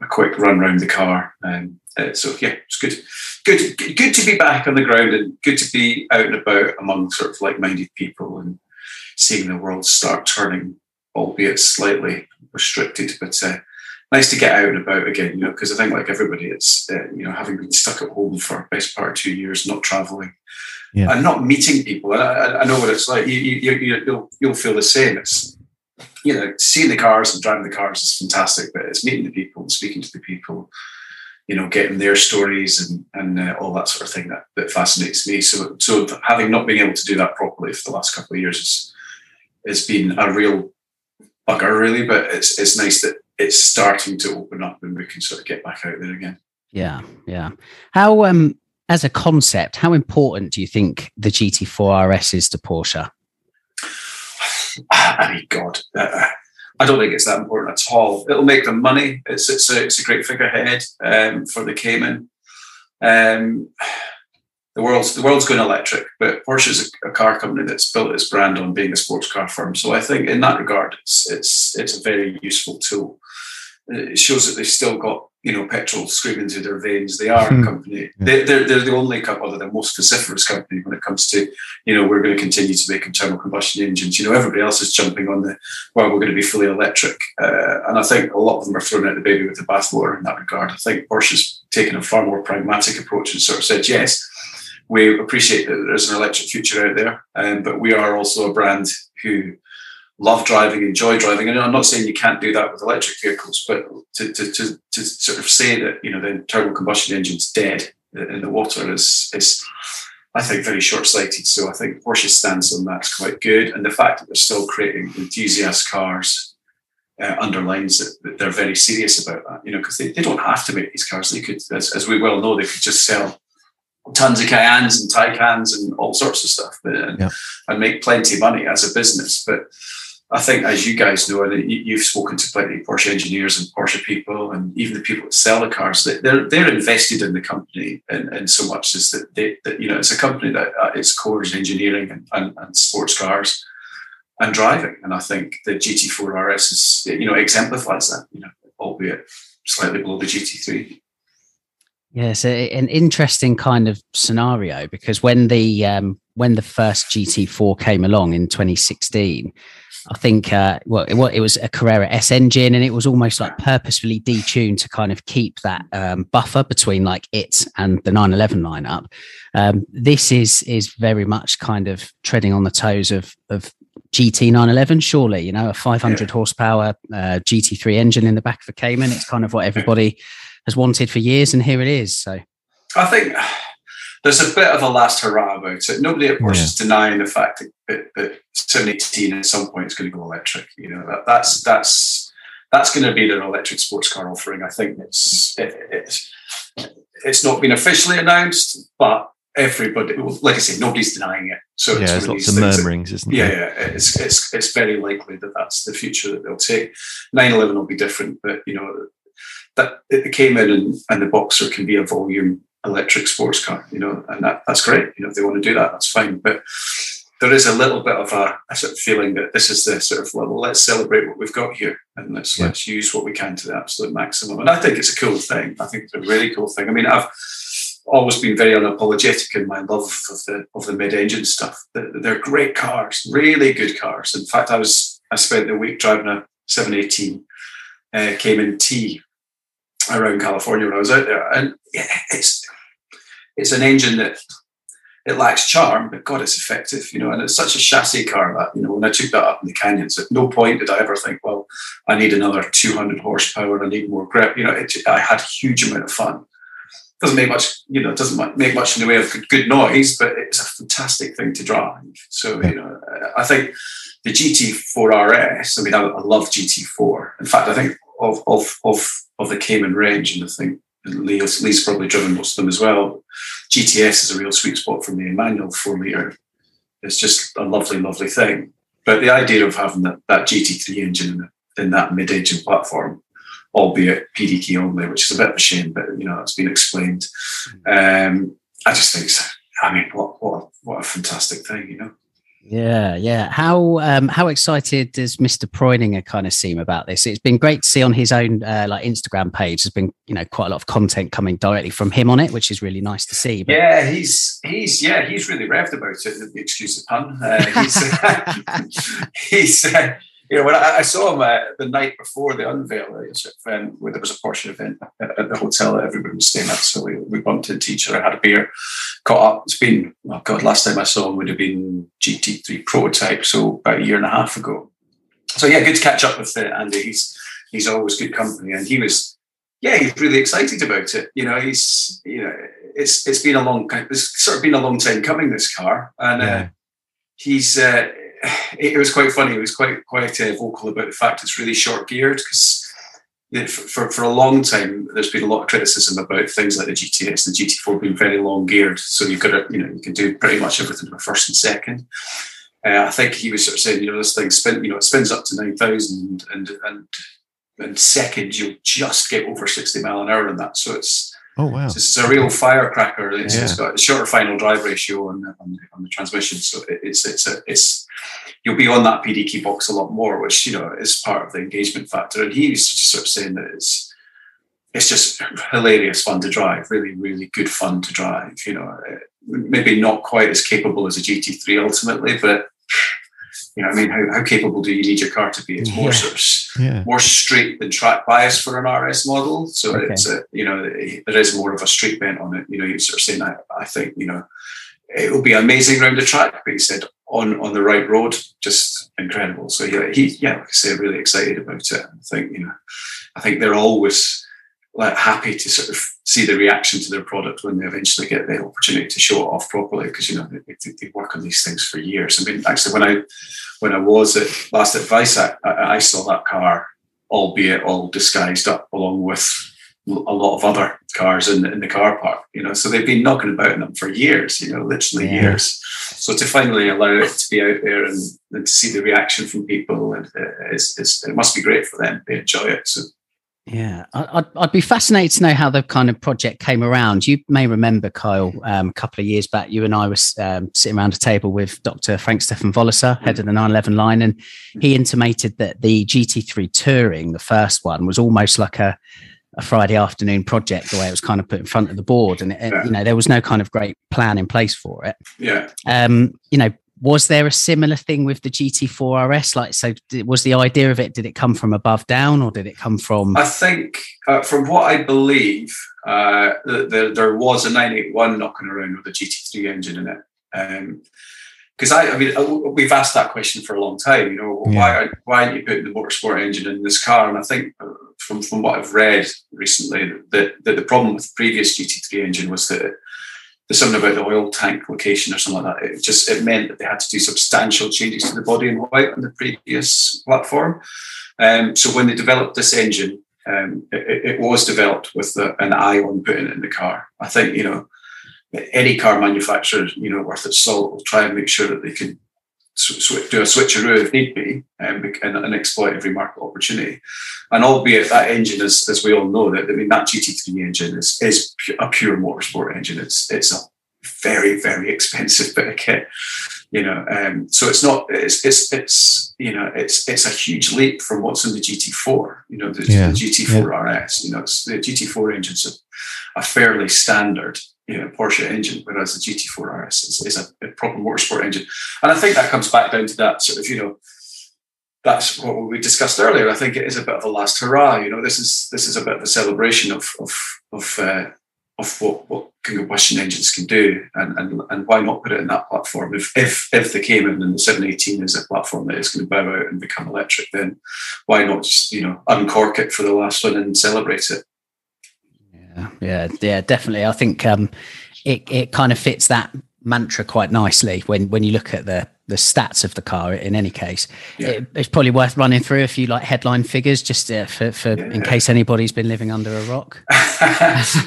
a quick run round the car. Um, uh, so yeah, it's good, good, good, to be back on the ground and good to be out and about among sort of like-minded people and seeing the world start turning, albeit slightly restricted, but uh, nice to get out and about again. You know, because I think like everybody, it's uh, you know having been stuck at home for the best part of two years, not traveling. Yeah. And not meeting people, and I, I- know what it's like. You, you, you, you'll you'll feel the same. It's you know, seeing the cars and driving the cars is fantastic, but it's meeting the people and speaking to the people, you know, getting their stories and and uh, all that sort of thing that, that fascinates me. So so having not been able to do that properly for the last couple of years has has been a real bugger, really. But it's it's nice that it's starting to open up and we can sort of get back out there again. Yeah, yeah. How um as a concept, how important do you think the GT4 RS is to Porsche? [sighs] I mean, God, uh, I don't think it's that important at all. It'll make them money. It's it's a, it's a great figurehead um, for the Cayman. Um, [sighs] the world's the world's going electric, but Porsche is a, a, car company that's built its brand on being a sports car firm. So I think in that regard, it's it's it's a very useful tool. It shows that they've still got you know, petrol screaming through their veins. They are a hmm. company. They, they're, they're the only company, other than most vociferous company when it comes to, you know, we're going to continue to make internal combustion engines. You know, everybody else is jumping on the, well, we're going to be fully electric. Uh, and I think a lot of them are throwing out the baby with the bathwater in that regard. I think Porsche's taken a far more pragmatic approach and sort of said, yes, we appreciate that there's an electric future out there, um, but we are also a brand who love driving, enjoy driving. And I'm not saying you can't do that with electric vehicles, but to, to, to, to sort of say that, you know, the internal combustion engine's dead in the water is, is I think, very short sighted. So I think Porsche stands on that's quite good. And the fact that they're still creating enthusiast cars uh, underlines that, that, they're very serious about that, you know, because they, they don't have to make these cars. They could, as, as we well know, they could just sell tons of Cayennes and Taycans and all sorts of stuff and, yeah. and make plenty of money as a business. But I think, as you guys know, and you've spoken to plenty of Porsche engineers and Porsche people, and even the people that sell the cars, they're they're invested in the company, and, and so much is that they that you know it's a company that uh, its core is engineering and, and, and, sports cars and driving, and I think the GT4 RS is you know exemplifies that, you know, albeit slightly below the GT3. Yes, an interesting kind of scenario because when the um, when the first GT4 came along in 2016 I think uh, well, it, well, it was a Carrera S engine, and it was almost like purposefully detuned to kind of keep that um, buffer between like it and the 911 lineup. Um, this is is very much kind of treading on the toes of of GT 911. Surely, you know, a 500 yeah. horsepower uh, GT3 engine in the back of a Cayman. It's kind of what everybody has wanted for years, and here it is. So, I think there's a bit of a last hurrah about it. Nobody, of course, yeah. is denying the fact that, that, 718 at some point is going to go electric. You know, that, that's that's that's going to be their electric sports car offering. I think it's it, it's it's not been officially announced, but everybody, like I say, nobody's denying it. So yeah, there's lots of murmurings, that, isn't yeah, there? Yeah, it's it's it's very likely that that's the future that they'll take. 911 will be different, but you know that it came in and, and the Boxster can be a volume electric sports car, you know, and that, that's great. You know, if they want to do that, that's fine. But there is a little bit of a, a sort of feeling that this is the sort of level. Let's celebrate what we've got here, and let's yeah. let's use what we can to the absolute maximum. And I think it's a cool thing. I think it's a really cool thing. I mean, I've always been very unapologetic in my love of the of the mid-engine stuff. They're great cars, really good cars. In fact, I was I spent the week driving a 718 uh, Cayman T around California when I was out there, and it's it's an engine that it lacks charm, but God, it's effective, you know. And it's such a chassis car that you know when I took that up in the canyons, at no point did I ever think, well, I need another 200 horsepower, I need more grip. You know, it, I had a huge amount of fun. Doesn't make much, you know, doesn't make much in the way of good noise, but it's a fantastic thing to drive. So you know, I think the GT4 RS. I mean, I, I love GT4. In fact, I think of of of of the Cayman range, and I think Lee's, Lee's probably driven most of them as well. GTS is a real sweet spot for me. And manual four liter It's just a lovely, lovely thing. But the idea of having that, that GT3 engine in, in that mid-engine platform, albeit PDK only, which is a bit of a shame, but you know it's been explained. Um, I just think, so. I mean, what what what a fantastic thing, you know. Yeah, yeah. How um, how excited does Mr. Preuninger kind of seem about this? It's been great to see on his own uh, like Instagram page. There's been you know quite a lot of content coming directly from him on it, which is really nice to see. But... Yeah, he's he's yeah he's really revved about it. The excuse the pun. Uh, he's [laughs] [laughs] he's uh, you know, when I, I saw him uh, the night before the unveil, uh, um, where there was a Porsche event at, at, the hotel that everybody was staying at, so we, we bumped into each other, had a beer, caught up. It's been, oh God, last time I saw him would have been GT3 prototype, so about a year and a half ago. so yeah, good to catch up with uh, Andy. He's he's always good company, and he was yeah, he's really excited about it. You know, he's you know, it's it's been a long it's sort of been a long time coming this car, and uh, yeah. he's uh, it, was quite funny. It was quite quite uh, vocal about the fact it's really short geared because. For, for a long time, there's been a lot of criticism about things like the GTS and GT4 being very long geared. So you've got to, you know, you can do pretty much everything with first and second. Uh, I think he was sort of saying, you know, this thing spin, you know, it spins up to nine thousand, and and and second you'll just get over sixty mile an hour in that. So it's oh wow, it's, a real firecracker. It's, yeah. it's got a shorter final drive ratio on, uh, on, on the transmission, so it's it's a, it's you'll be on that PDK box a lot more, which you know is part of the engagement factor. And he's sort of saying that it's it's just hilarious fun to drive, really, really good fun to drive. You know, maybe not quite as capable as a GT3 ultimately, but you know, I mean, how, how capable do you need your car to be? It's more yeah. sort of yeah. more straight than track bias for an RS model. So okay. it's a, you know, there is more of a street bent on it. You know, you're sort of saying, I, I think, you know, it will be amazing around the track, but he said on on the right road, just incredible. So yeah, he yeah, like I say, really excited about it. I think you know, I think they're always like happy to sort of see the reaction to their product when they eventually get the opportunity to show it off properly because you know they, they, work on these things for years. I mean, actually, when I when I was at last advice, I, I saw that car, albeit all disguised up, along with a lot of other cars in, in the car park. You know, so they've been knocking about in them for years. You know, literally yeah. years. So to finally allow it to be out there and, and to see the reaction from people, and uh, it's, it's, it must be great for them. They enjoy it. So yeah, I'd, I'd be fascinated to know how the kind of project came around. You may remember, Kyle, um, a couple of years back, you and I was um, sitting around a table with Dr. Frank-Steffen Walliser, head of the 911 line, and he intimated that the GT3 Touring, the first one, was almost like a, a Friday afternoon project, the way it was kind of put in front of the board. And, it, yeah. you know, there was no kind of great plan in place for it. Yeah. Um, you know, was there a similar thing with the GT4 RS? Like, so was the idea of it? Did it come from above down, or did it come from? I think, uh, from what I believe, uh, there, there was a 981 knocking around with a GT3 engine in it. because um, I, I mean, uh, we've asked that question for a long time. You know, yeah. why why aren't you putting the motorsport engine in this car? And I think uh, from from what I've read recently, that, that the problem with the previous GT3 engine was that there's something about the oil tank location or something like that. It just it meant that they had to do substantial changes to the body in white on the previous platform. Um, so when they developed this engine, um, it, it, was developed with the, an eye on putting it in the car. I think you know any car manufacturer, you know, worth its salt will try and make sure that they can sw- do a switcheroo if need be um, and, and, exploit every market opportunity. And albeit that engine, as, as we all know, that I mean that GT3 engine is is a pure motorsport engine. It's it's a very very expensive bit of kit, you know. Um, so it's not it's it's it's you know it's it's a huge leap from what's in the GT4. You know the, yeah. the GT4 yeah. RS. You know it's, the GT4 engines are, are fairly standard you know, Porsche engine, whereas the GT4 RS is, is a, a, proper motorsport engine. And I think that comes back down to that sort of, you know, that's what we discussed earlier. I think it is a bit of a last hurrah. You know, this is this is a bit of a celebration of of of, uh, of what what combustion engines can do, and, and and why not put it in that platform? If if if they came in and the 718 is a platform that is going to bow out and become electric, then why not just you know uncork it for the last one and celebrate it? Yeah, yeah, definitely. I think um, it it kind of fits that mantra quite nicely when when you look at the the stats of the car in any case. Yeah. it, it's probably worth running through a few like headline figures just uh, for, for yeah. in case anybody's been living under a rock. [laughs]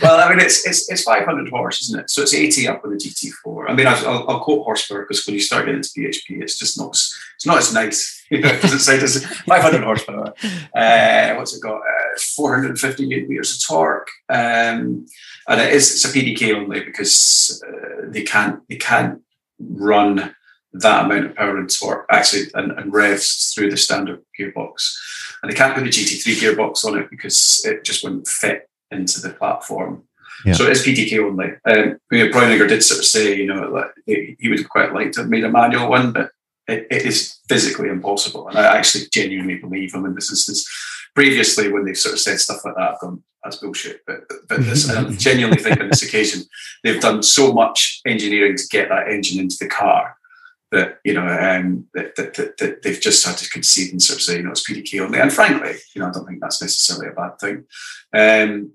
Well i mean it's, it's it's 500 horse isn't it? So it's 80 up with the gt4 i mean i'll, I'll quote horsepower because when you start getting into php it's just not it's not as nice. [laughs] You know because it's, it's [laughs] 500 horsepower. Uh, what's it got? Uh, 450 newton meters of torque um, and it is it's a pdk only because uh, they can't they can't run that amount of power and torque actually and, and, revs through the standard gearbox. And they can't put the GT3 gearbox on it because it just wouldn't fit into the platform. Yeah. So it is PDK only. Um, Preuninger did sort of say, you know, like he would quite like to have made a manual one, but it, it is physically impossible. And I actually genuinely believe him in this instance. Previously, when they've sort of said stuff like that, I've gone, that's bullshit. But, but this, [laughs] I genuinely think on this occasion, they've done so much engineering to get that engine into the car that you know um, that, that, that, that, they've just had to concede and sort of say you know it's PDK only. And frankly, you know I don't think that's necessarily a bad thing. Um,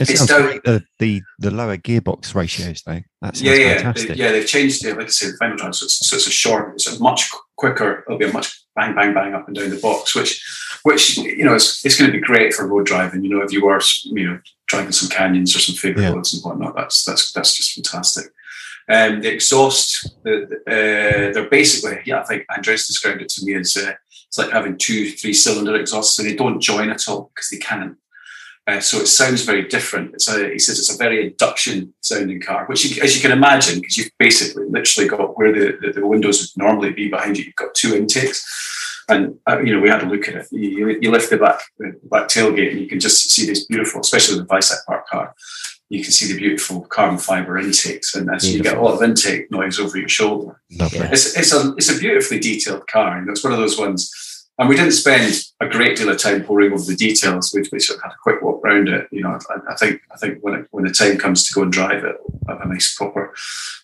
it sounds great. The, the the lower gearbox ratios though. That's yeah, yeah, fantastic. They, yeah. They've changed it. Like I said, the final drive, so it's, so it's a short. It's a much quicker. It'll be a much bang, bang, bang up and down the box, which, which you know, it's, it's going to be great for road driving. You know, if you were, you know, driving some canyons or some favourite yeah. roads and whatnot, that's that's that's just fantastic. Um, the exhaust, the, uh, they're basically, yeah, I think Andreas described it to me as uh, it's like having two three cylinder exhausts, and they don't join at all because they can't. Uh, so it sounds very different. It's a, he says it's a very induction sounding car, which, you, as you can imagine, because you've basically literally got where the, the, the, windows would normally be behind you, you've got two intakes. And uh, you know, we had a look at it. You, you lift the back the back tailgate, and you can just see this beautiful, especially with the Weissach Pack car. You can see the beautiful carbon fiber intakes, and so you get a lot of intake noise over your shoulder. It's, it's a it's a beautifully detailed car, and it's one of those ones and we didn't spend a great deal of time poring over the details. We, sort of had a quick walk around it. You know, I, I think I think when it, when the time comes to go and drive it, we'll have a nice proper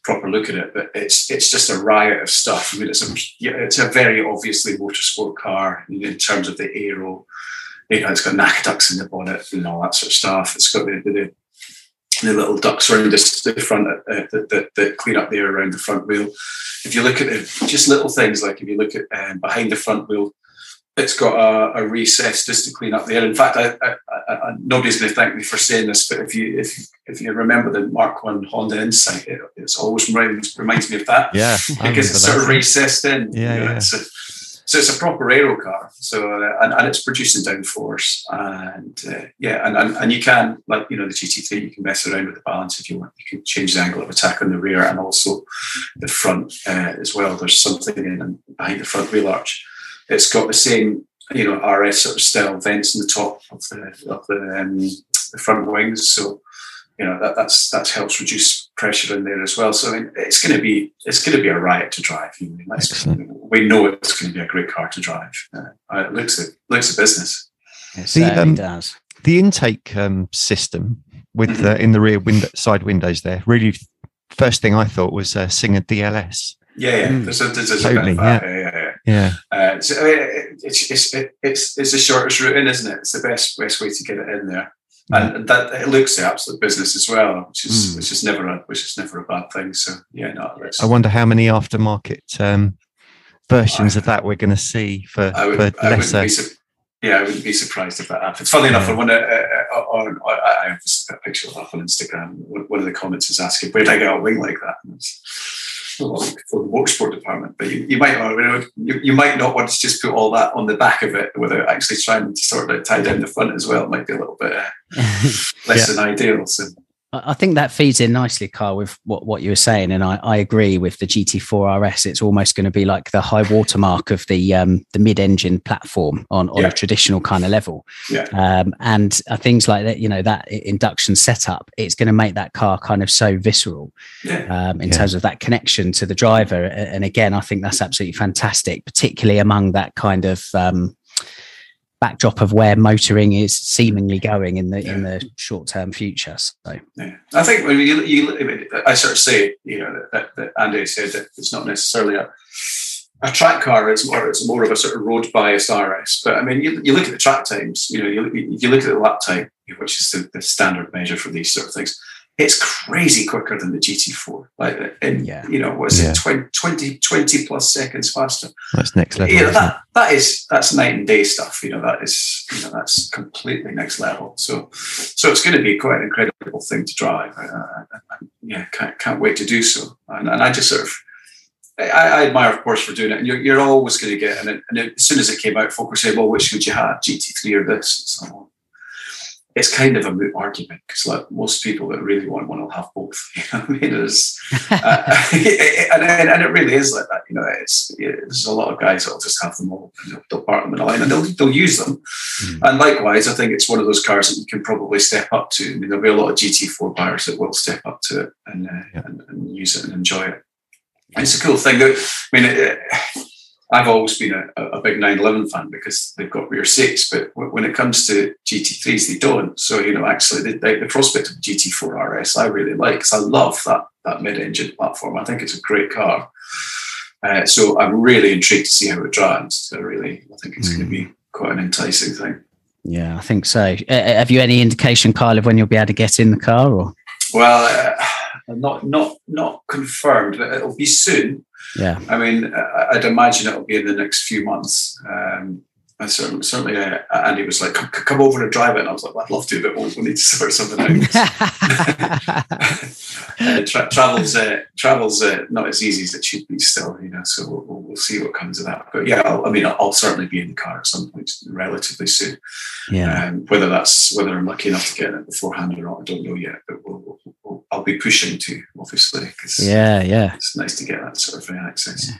proper look at it. But it's it's just a riot of stuff. I mean, it's a it's a very obviously motorsport car in terms of the aero. You know, it's got ducks in the bonnet and all that sort of stuff. It's got the, the, the little ducks around the, the front uh, that, that, that, clean up there around the front wheel. If you look at it, just little things like if you look at um, behind the front wheel, it's got a, a, recess just to clean up there. In fact, I, I, I, nobody's going to thank me for saying this, but if you if if you remember the Mark One Honda Insight, it, it's always reminds, reminds me of that. Yeah, [laughs] because it's sort of recessed in. Yeah, you know, yeah. It's a, so it's a proper aero car. So uh, and, and it's producing downforce, and uh, yeah, and, and and you can like you know the GT3, you can mess around with the balance if you want. You can change the angle of attack on the rear and also the front uh, as well. There's something in behind the front wheel arch it's got the same, you know, RS sort of style vents in the top of the of the, um, the front wings. So, you know, that that's that helps reduce pressure in there as well. So I mean, it's going to be it's going to be a riot to drive. You know, we know it's going to be a great car to drive. Uh, it looks it looks a business. It certainly the, um, does. The intake um, system with mm-hmm. in the rear window, side windows there really. First thing I thought was uh, Singer DLS. Yeah, yeah. Mm. There's a, there's a totally, yeah. yeah. yeah, yeah, yeah. Uh, so, I mean, it's, it's, it's, it's the shortest route in, isn't it? It's the best best way to get it in there. And that it looks the absolute business as well, which is mm. which is never a which is never a bad thing. So yeah, no. I wonder how many aftermarket um, versions I, of that we're going to see for, would, for lesser. Su- yeah, I wouldn't be surprised if that happens. Funny enough, yeah. when uh, uh, on, I have a picture of that on Instagram. One of the comments is asking, "Where did I get a wing like that?" For the motorsport department, but you, you might not, you, you, might not want to just put all that on the back of it without actually trying to sort of tie down the front as well. It might be a little bit uh, [laughs] less yeah. than ideal. So I think that feeds in nicely, Carl, with what, what you were saying, and I, I agree with the GT4 RS. It's almost going to be like the high watermark of the um, the mid-engine platform on, on yeah. a traditional kind of level. Yeah. Um, and uh, things like that, you know, that induction setup, it's going to make that car kind of so visceral yeah. um, in yeah. terms of that connection to the driver. And again, I think that's absolutely fantastic, particularly among that kind of um, backdrop of where motoring is seemingly going in the yeah. in the short term future. So yeah. I think when you, you I sort of say you know that, that Andy said that it's not necessarily a a track car it's more it's more of a sort of road biased RS. But I mean, you, you look at the track times. You know, you, you look at the lap time, which is the, the standard measure for these sort of things it's crazy quicker than the GT4. Like, in, yeah. you know, was yeah. it 20, 20, 20, plus seconds faster? That's next level. Yeah, that, that is that's night and day stuff. You know, that is you know that's completely next level. So, so it's going to be quite an incredible thing to drive. Yeah, can't can't wait to do so. And, and I just sort of. I, I, admire, of course, for doing it. And you're, you're always going to get, and, it, and it, as soon as it came out, folk were saying, well, which would you have, GT3 or this? And so on it's kind of a moot argument because like most people that really want one will have both. [laughs] You know I mean? It's, uh, [laughs] and, and it really is like that. You know, it's there's a lot of guys that'll just have them all and they'll, they'll park them in a line and they'll they'll use them. Mm. And likewise, I think it's one of those cars that you can probably step up to. I mean, there'll be a lot of GT4 buyers that will step up to it and, uh, yeah. and, and, use it and enjoy it. And it's a cool thing. That, I mean. It, I've always been a, a, big 911 fan because they've got rear seats, but when it comes to GT3s, they don't. So, you know, actually, the, the prospect of GT4 RS I really like because I love that, that mid engine platform. I think it's a great car. Uh, so I'm really intrigued to see how it drives. So really, I think it's going to be quite an enticing thing. Yeah, I think so. Uh, have you any indication, Kyle, of when you'll be able to get in the car? Or Well, uh, [sighs] not not not confirmed, but it'll be soon. Yeah, I mean, I'd imagine it'll be in the next few months. Um, I certainly, certainly uh, Andy was like, come, over and drive it. And I was like, well, I'd love to, but we'll, we'll need to [laughs] sort something out. [laughs] uh, tra- travel's uh, travel's uh, not as easy as it should be still, you know. So we'll, we'll, see what comes of that. But yeah, I'll, I mean, I'll, certainly be in the car at some point relatively soon. yeah. Um, whether that's whether I'm lucky enough to get it beforehand or not, I don't know yet. But we'll, I'll be pushing to obviously because Yeah, yeah. it's nice to get that sort of access.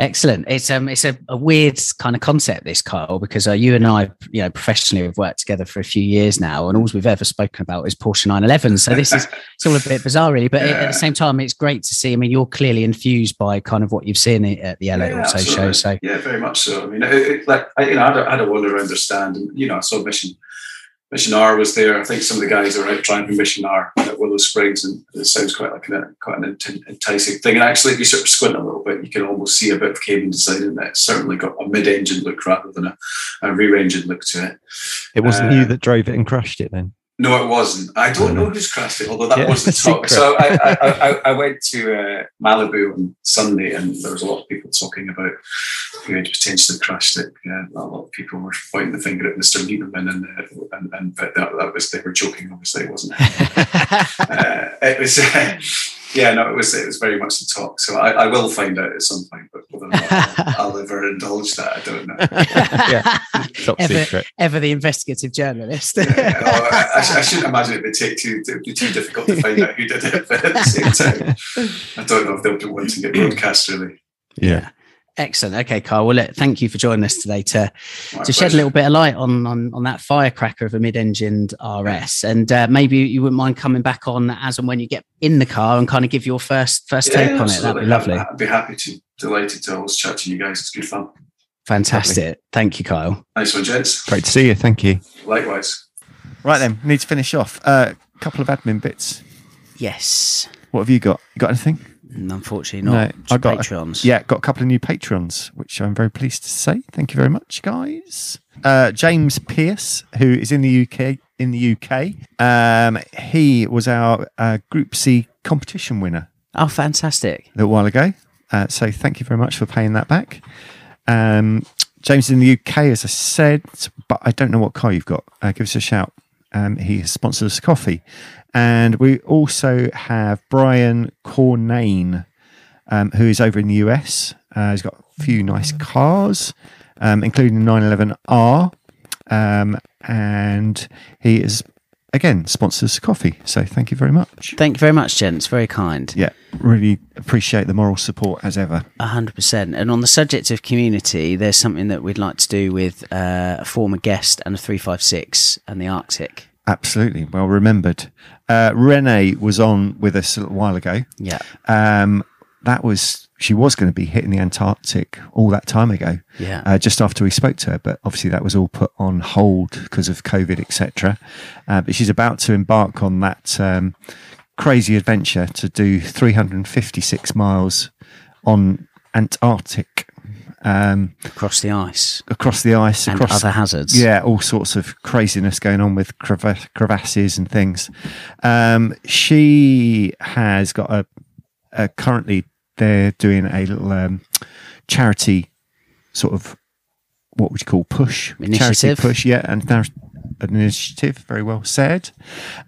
Excellent. It's um, it's a, a weird kind of concept, this Kyle, because uh, you and I, you know, professionally have worked together for a few years now, and all we've ever spoken about is Porsche 911. So this is [laughs] it's all a bit bizarre, really. But at the same time, it's great to see. I mean, you're clearly infused by kind of what you've seen at the LA Yeah, Auto Show. So yeah, very much so. I mean, it, it, like I, you know, I had, a, I had a wander around their stand, and you know, I saw Mission Mission R was there. I think some of the guys are out driving Mission R at Willow Springs, and it sounds quite like an, quite an enticing thing. And actually, if you sort of squint a little bit, you can almost see a bit of Cayman design in. It's certainly got a mid-engine look rather than a, a rear-engine look to it. It wasn't Uh, you that drove it and crashed it then. No, it wasn't. I don't know who's crashed it, although that Yeah, was the [laughs] talk. So I, I, I, I went to uh, Malibu on Sunday, and there was a lot of people talking about who had potentially crashed it. Yeah, a lot of people were pointing the finger at Mr. Lieberman, and uh, and, and but that, that was they were joking. Obviously, it wasn't. [laughs] uh, it was. [laughs] yeah, no, it was. It was very much the talk. So I, I will find out at some point, but whether or not I'll, [laughs] I'll ever indulge that, I don't know. [laughs] Yeah. Top ever, secret. ever the investigative journalist. Yeah, no, [laughs] I, I, I shouldn't imagine it would take too it'd be too difficult to find out who did it. But at the same time, I don't know if they'll be wanting it broadcast really. Yeah. Excellent. Okay, Carl. Well, look, thank you for joining us today to My to shed a little bit of light on on, on that firecracker of a mid-engined RS, and uh, maybe you wouldn't mind coming back on as and when you get in the car and kind of give your first first take on it. That'd be absolutely. lovely. I'd be happy to. Delighted to always chat to you guys. It's good fun. Fantastic. Thank you, Kyle. Nice one, gents. Great to see you. Thank you. Likewise. Right then, need to finish off. A uh, couple of admin bits. Yes. What have you got? You got anything? Mm, Unfortunately, not. No, I got- Patreons. Yeah, got a couple of new patrons, which I'm very pleased to say. Thank you very much, guys. Uh, James Pierce, who is in the UK, in the UK, um, he was our uh, Group C competition winner Oh, fantastic. a little while ago. Uh, so thank you very much for paying that back. Um, James is in the UK, as I said, but I don't know what car you've got. Uh, give us a shout. Um, he has sponsored us coffee. And we also have Brian Cornane, um, who is over in the US. Uh, he's got a few nice cars, um, including the 911R. Um, and he is, again, sponsors coffee. So thank you very much. Thank you very much, gents. Very kind. Yeah, really appreciate the moral support as ever. A hundred percent. And on the subject of community, there's something that we'd like to do with uh, a former guest and a three five six and the Arctic. Absolutely. Well remembered. Uh, Renee was on with us a little while ago. Yeah. Um, that was, she was going to be hitting the Antarctic all that time ago, Yeah. uh, just after we spoke to her. But obviously that was all put on hold because of COVID, etc. Uh, but she's about to embark on that um, crazy adventure to do 356 miles on Antarctic. Um, Across the ice across the ice, and across other hazards. yeah, all sorts of craziness going on with creva- crevasses and things. Um, she has got a, a currently they're doing a little um, charity sort of what would you call push Initiative. charity push yeah and an initiative very well said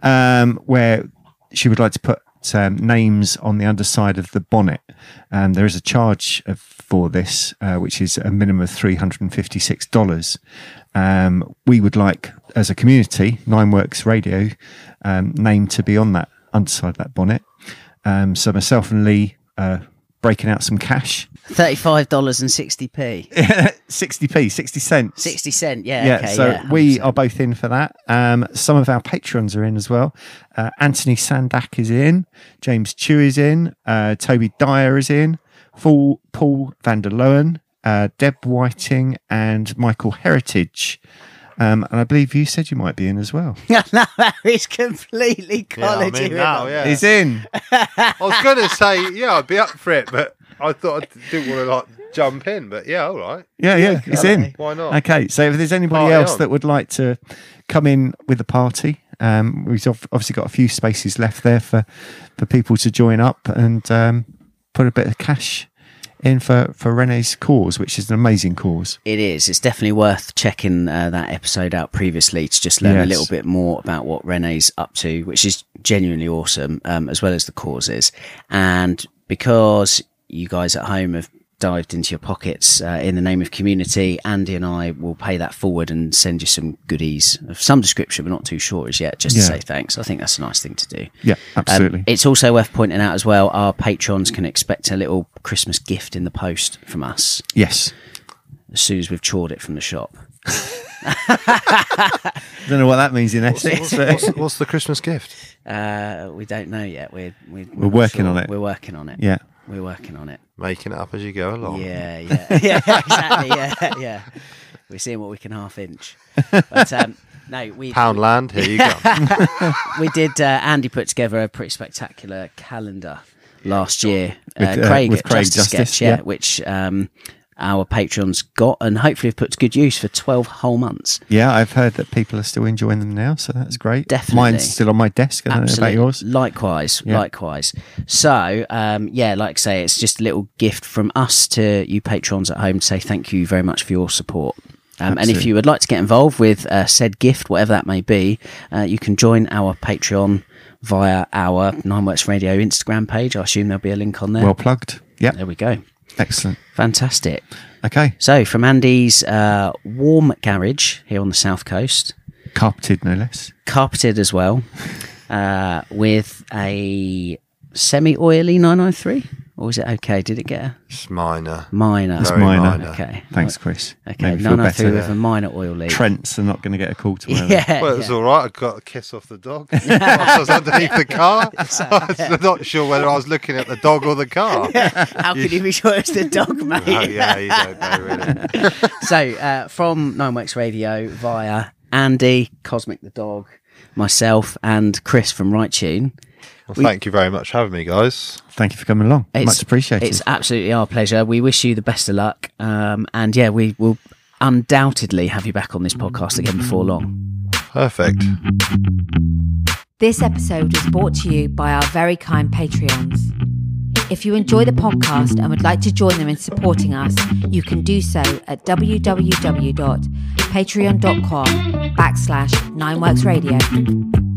um, where she would like to put um, names on the underside of the bonnet. Um, there is a charge of, for this uh, which is a minimum of $356 um, we would like as a community Nine Works radio um, name to be on that underside that bonnet. Um, so myself and lee uh, breaking out some cash Thirty five dollars and sixty p. [laughs] 60p 60 cents Sixty cent. Yeah. yeah, okay, so yeah, we are both in for that. Um, some of our patrons are in as well. Uh, Anthony Sandak is in. James Chew is in. Uh, Toby Dyer is in. Paul, Paul van der Loen, uh, Deb Whiting, and Michael Heritage. Um, and I believe you said you might be in as well. [laughs] no, that is completely Yeah, I'm college. in now. Yeah, He's in. I was going to say, yeah, I'd be up for it, but I thought I didn't want to like jump in, but yeah, all right. Yeah, yeah, it's in. Why not? Okay, so if there's anybody Party else on. that would like to come in with the party, um, we've obviously got a few spaces left there for, for people to join up and um, put a bit of cash in for, for Rene's cause, which is an amazing cause. It is. It's definitely worth checking uh, that episode out previously to just learn a little bit more about what Rene's up to, which is genuinely awesome, um, as well as the causes. And because you guys at home have dived into your pockets uh, in the name of community, Andy and I will pay that forward and send you some goodies of some description, but not too short as yet, just Yeah. to say thanks. I think that's a nice thing to do. Yeah, Um, absolutely. it's also worth pointing out as well, our patrons can expect a little Christmas gift in the post from us yes. as soon as we've chawed it from the shop. I [laughs] Don't know what that means in Essex. What's, but- what's, what's the Christmas gift? Uh, we don't know yet. We're we're, We're working sure. on it. We're working on it. yeah. We're working on it. Making it up as you go along. Yeah, [laughs] yeah, [laughs] yeah, exactly. Yeah, yeah. We're seeing what we can half inch. But um, no, we [laughs] Poundland, here you go. we did. Uh, Andy put together a pretty spectacular calendar last year. With, uh, uh, Craig with at Craig Justice, Justice, Sketch, yeah, yeah. which um, our patrons got and hopefully have put to good use for twelve whole months. Yeah, I've heard that people are still enjoying them now, so that's great. Definitely. Mine's still on my desk. I don't know about yours. Likewise, Yeah. likewise. So, um, yeah, like I say, it's just a little gift from us to you patrons at home to say thank you very much for your support. Um, and if you would like to get involved with uh, said gift, whatever that may be, uh, you can join our Patreon via our Nine Works Radio Instagram page. I assume there'll be a link on there. Well plugged. Yeah. there we go. Excellent. Fantastic. Okay. So, from Andy's uh, warm garage here on the south coast, Carpeted, no less. carpeted as well, uh, with a semi oily 993. Or was it okay? Did it get a It's minor. minor? It's Very minor. minor. Okay. Thanks, Chris. Okay, Make me feel 993 better. with a minor oil leak. Trents are not going to get a call to wear them. Yeah. Well, it was yeah. all right. I got a kiss off the dog. [laughs] I was underneath the car. [laughs] [laughs] I'm not sure whether I was looking at the dog or the car. How could you be sure it's the dog, mate? Oh, yeah, you don't know really. so, uh, from Nineworks Radio via Andy, Cosmic the dog, myself, and Chris from Right Tune. Well, thank you very much for having me, guys. Thank you for coming along. It's- Much appreciated. It's absolutely our pleasure. We wish you the best of luck. Um, and yeah, we will undoubtedly have you back on this podcast again before long. Perfect. This episode was brought to you by our very kind Patreons. If you enjoy the podcast and would like to join them in supporting us, you can do so at www.patreon.com backslash nineworksradio.